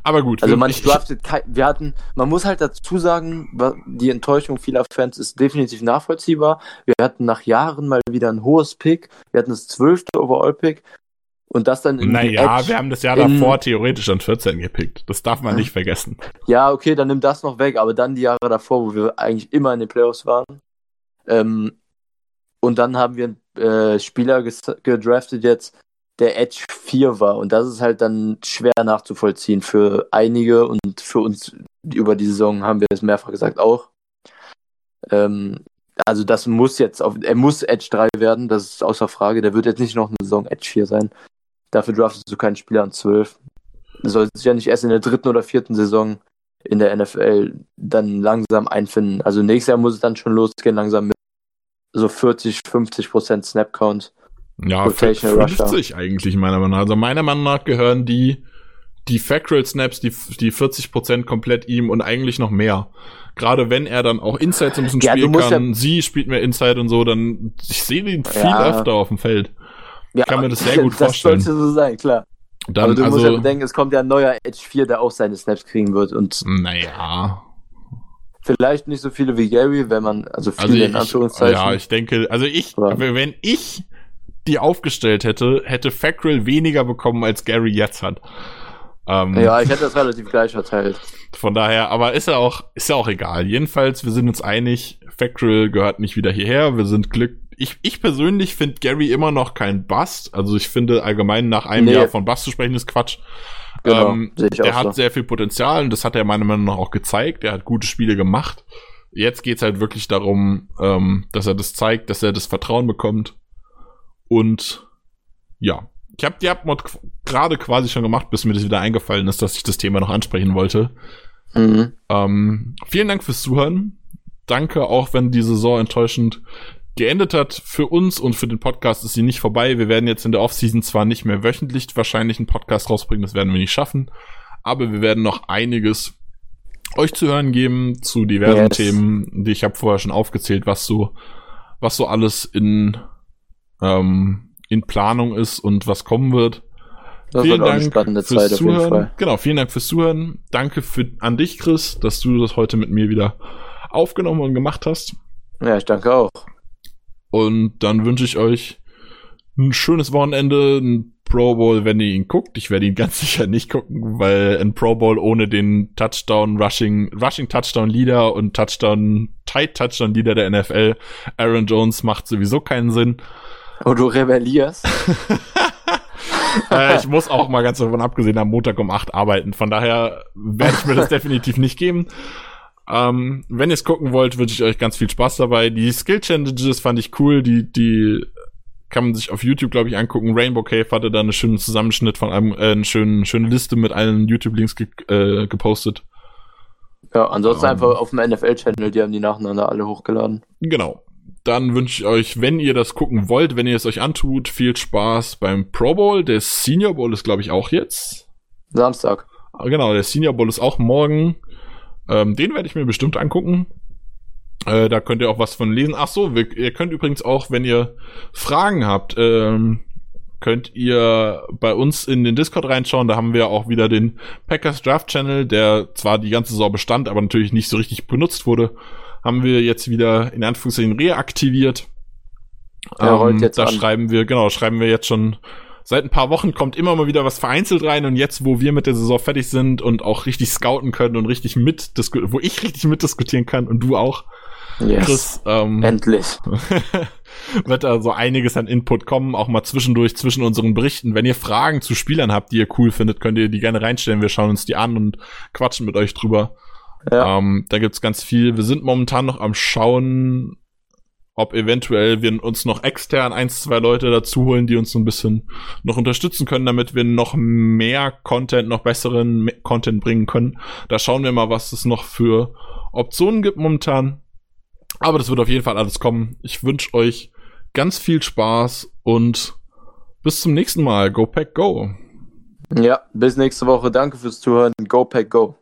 aber gut. Also man draftet kein, wir hatten, man muss halt dazu sagen, die Enttäuschung vieler Fans ist definitiv nachvollziehbar. Wir hatten nach Jahren mal wieder ein hohes Pick. Wir hatten das zwölfte Overall-Pick. Und das dann in Naja, Edge wir haben das Jahr davor theoretisch an 14 gepickt. Das darf man nicht vergessen. Ja, okay, dann nimm das noch weg, aber dann die Jahre davor, wo wir eigentlich immer in den Playoffs waren. Ähm, und dann haben wir äh, Spieler gedraftet jetzt, der Edge 4 war. Und das ist halt dann schwer nachzuvollziehen für einige und für uns über die Saison haben wir es mehrfach gesagt auch. Ähm, also das muss jetzt auf, er muss Edge 3 werden, das ist außer Frage. Der wird jetzt nicht noch eine Saison Edge 4 sein. Dafür draftest du keinen Spieler an 12. Soll sich ja nicht erst in der dritten oder vierten Saison in der NFL dann langsam einfinden. Also nächstes Jahr muss es dann schon losgehen, langsam mit so 40, 50 Prozent Snap Count. Ja, 50 eigentlich meiner Meinung nach. Also meiner Meinung nach gehören die, die Factual Snaps, die, die 40% komplett ihm und eigentlich noch mehr. Gerade wenn er dann auch Inside so ein bisschen ja, spielen kann, ja, sie spielt mehr Inside und so, dann, ich sehe ihn viel ja, öfter auf dem Feld. Ja, ich kann mir das sehr gut das vorstellen. Das sollte so sein, klar. Dann, Aber du also, musst ja bedenken, es kommt ja ein neuer Edge 4, der auch seine Snaps kriegen wird und. Naja. Vielleicht nicht so viele wie Gary, wenn man, also viele also ich, in Anführungszeichen. Ja, ich denke, also ich, wenn ich die aufgestellt hätte, hätte Fackrell weniger bekommen, als Gary jetzt hat. Ähm, ja, ich hätte das relativ gleich verteilt. Von daher, aber ist ja auch, ist ja auch egal. Jedenfalls, wir sind uns einig, Fackrell gehört nicht wieder hierher. Wir sind glück. Ich, ich persönlich finde Gary immer noch kein Bust. Also ich finde allgemein nach einem nee. Jahr von Bust zu sprechen ist Quatsch. Genau, ähm, der hat so. sehr viel Potenzial und das hat er meiner Meinung nach auch gezeigt. Er hat gute Spiele gemacht. Jetzt geht's halt wirklich darum, ähm, dass er das zeigt, dass er das Vertrauen bekommt. Und ja, ich habe die Abmod gerade quasi schon gemacht, bis mir das wieder eingefallen ist, dass ich das Thema noch ansprechen wollte. Mhm. Ähm, vielen Dank fürs Zuhören. Danke, auch wenn die Saison enttäuschend geendet hat. Für uns und für den Podcast ist sie nicht vorbei. Wir werden jetzt in der Offseason zwar nicht mehr wöchentlich wahrscheinlich einen Podcast rausbringen, das werden wir nicht schaffen, aber wir werden noch einiges euch zu hören geben zu diversen yes. Themen, die ich habe vorher schon aufgezählt, was so was so alles in ähm, in Planung ist und was kommen wird. Das vielen Dank fürs Zuhören. Genau, vielen Dank fürs Zuhören. Danke für, an dich, Chris, dass du das heute mit mir wieder aufgenommen und gemacht hast. Ja, ich danke auch. Und dann wünsche ich euch ein schönes Wochenende, ein Pro Bowl, wenn ihr ihn guckt. Ich werde ihn (laughs) ganz sicher nicht gucken, weil ein Pro Bowl ohne den Touchdown Rushing Rushing Touchdown Leader und Touchdown Tight Touchdown Leader der NFL Aaron Jones macht sowieso keinen Sinn. Oh, du rebellierst. (laughs) äh, ich muss auch mal ganz davon abgesehen am Montag um acht arbeiten. Von daher werde ich mir das (laughs) definitiv nicht geben. Ähm, wenn ihr es gucken wollt, wünsche ich euch ganz viel Spaß dabei. Die Skill Challenges fand ich cool. Die, die kann man sich auf YouTube, glaube ich, angucken. Rainbow Cave hatte da einen schönen Zusammenschnitt von einem, äh, eine schöne, schöne Liste mit allen YouTube-Links ge äh, gepostet. Ja, ansonsten um, einfach auf dem NFL-Channel, die haben die nacheinander alle hochgeladen. Genau. Dann wünsche ich euch, wenn ihr das gucken wollt, wenn ihr es euch antut, viel Spaß beim Pro Bowl. Der Senior Bowl ist, glaube ich, auch jetzt. Samstag. Ah, genau, der Senior Bowl ist auch morgen. Ähm, den werde ich mir bestimmt angucken. Äh, da könnt ihr auch was von lesen. Ach so, wir, ihr könnt übrigens auch, wenn ihr Fragen habt, ähm, könnt ihr bei uns in den Discord reinschauen. Da haben wir auch wieder den Packers Draft Channel, der zwar die ganze Saison bestand, aber natürlich nicht so richtig benutzt wurde. Haben wir jetzt wieder in Anführungszeichen reaktiviert. Ja, ähm, da an. schreiben wir, genau, schreiben wir jetzt schon seit ein paar Wochen kommt immer mal wieder was vereinzelt rein und jetzt, wo wir mit der Saison fertig sind und auch richtig scouten können und richtig mit, wo ich richtig mitdiskutieren kann und du auch, Yes. Chris, ähm, Endlich. (laughs) wird da so einiges an Input kommen, auch mal zwischendurch zwischen unseren Berichten. Wenn ihr Fragen zu Spielern habt, die ihr cool findet, könnt ihr die gerne reinstellen. Wir schauen uns die an und quatschen mit euch drüber. Ja. Ähm, da gibt's ganz viel. Wir sind momentan noch am Schauen, ob eventuell wir uns noch extern eins, zwei Leute dazu holen, die uns so ein bisschen noch unterstützen können, damit wir noch mehr Content, noch besseren Content bringen können. Da schauen wir mal, was es noch für Optionen gibt momentan. Aber das wird auf jeden Fall alles kommen. Ich wünsche euch ganz viel Spaß und bis zum nächsten Mal. Go Pack Go. Ja, bis nächste Woche. Danke fürs Zuhören. Go Pack Go.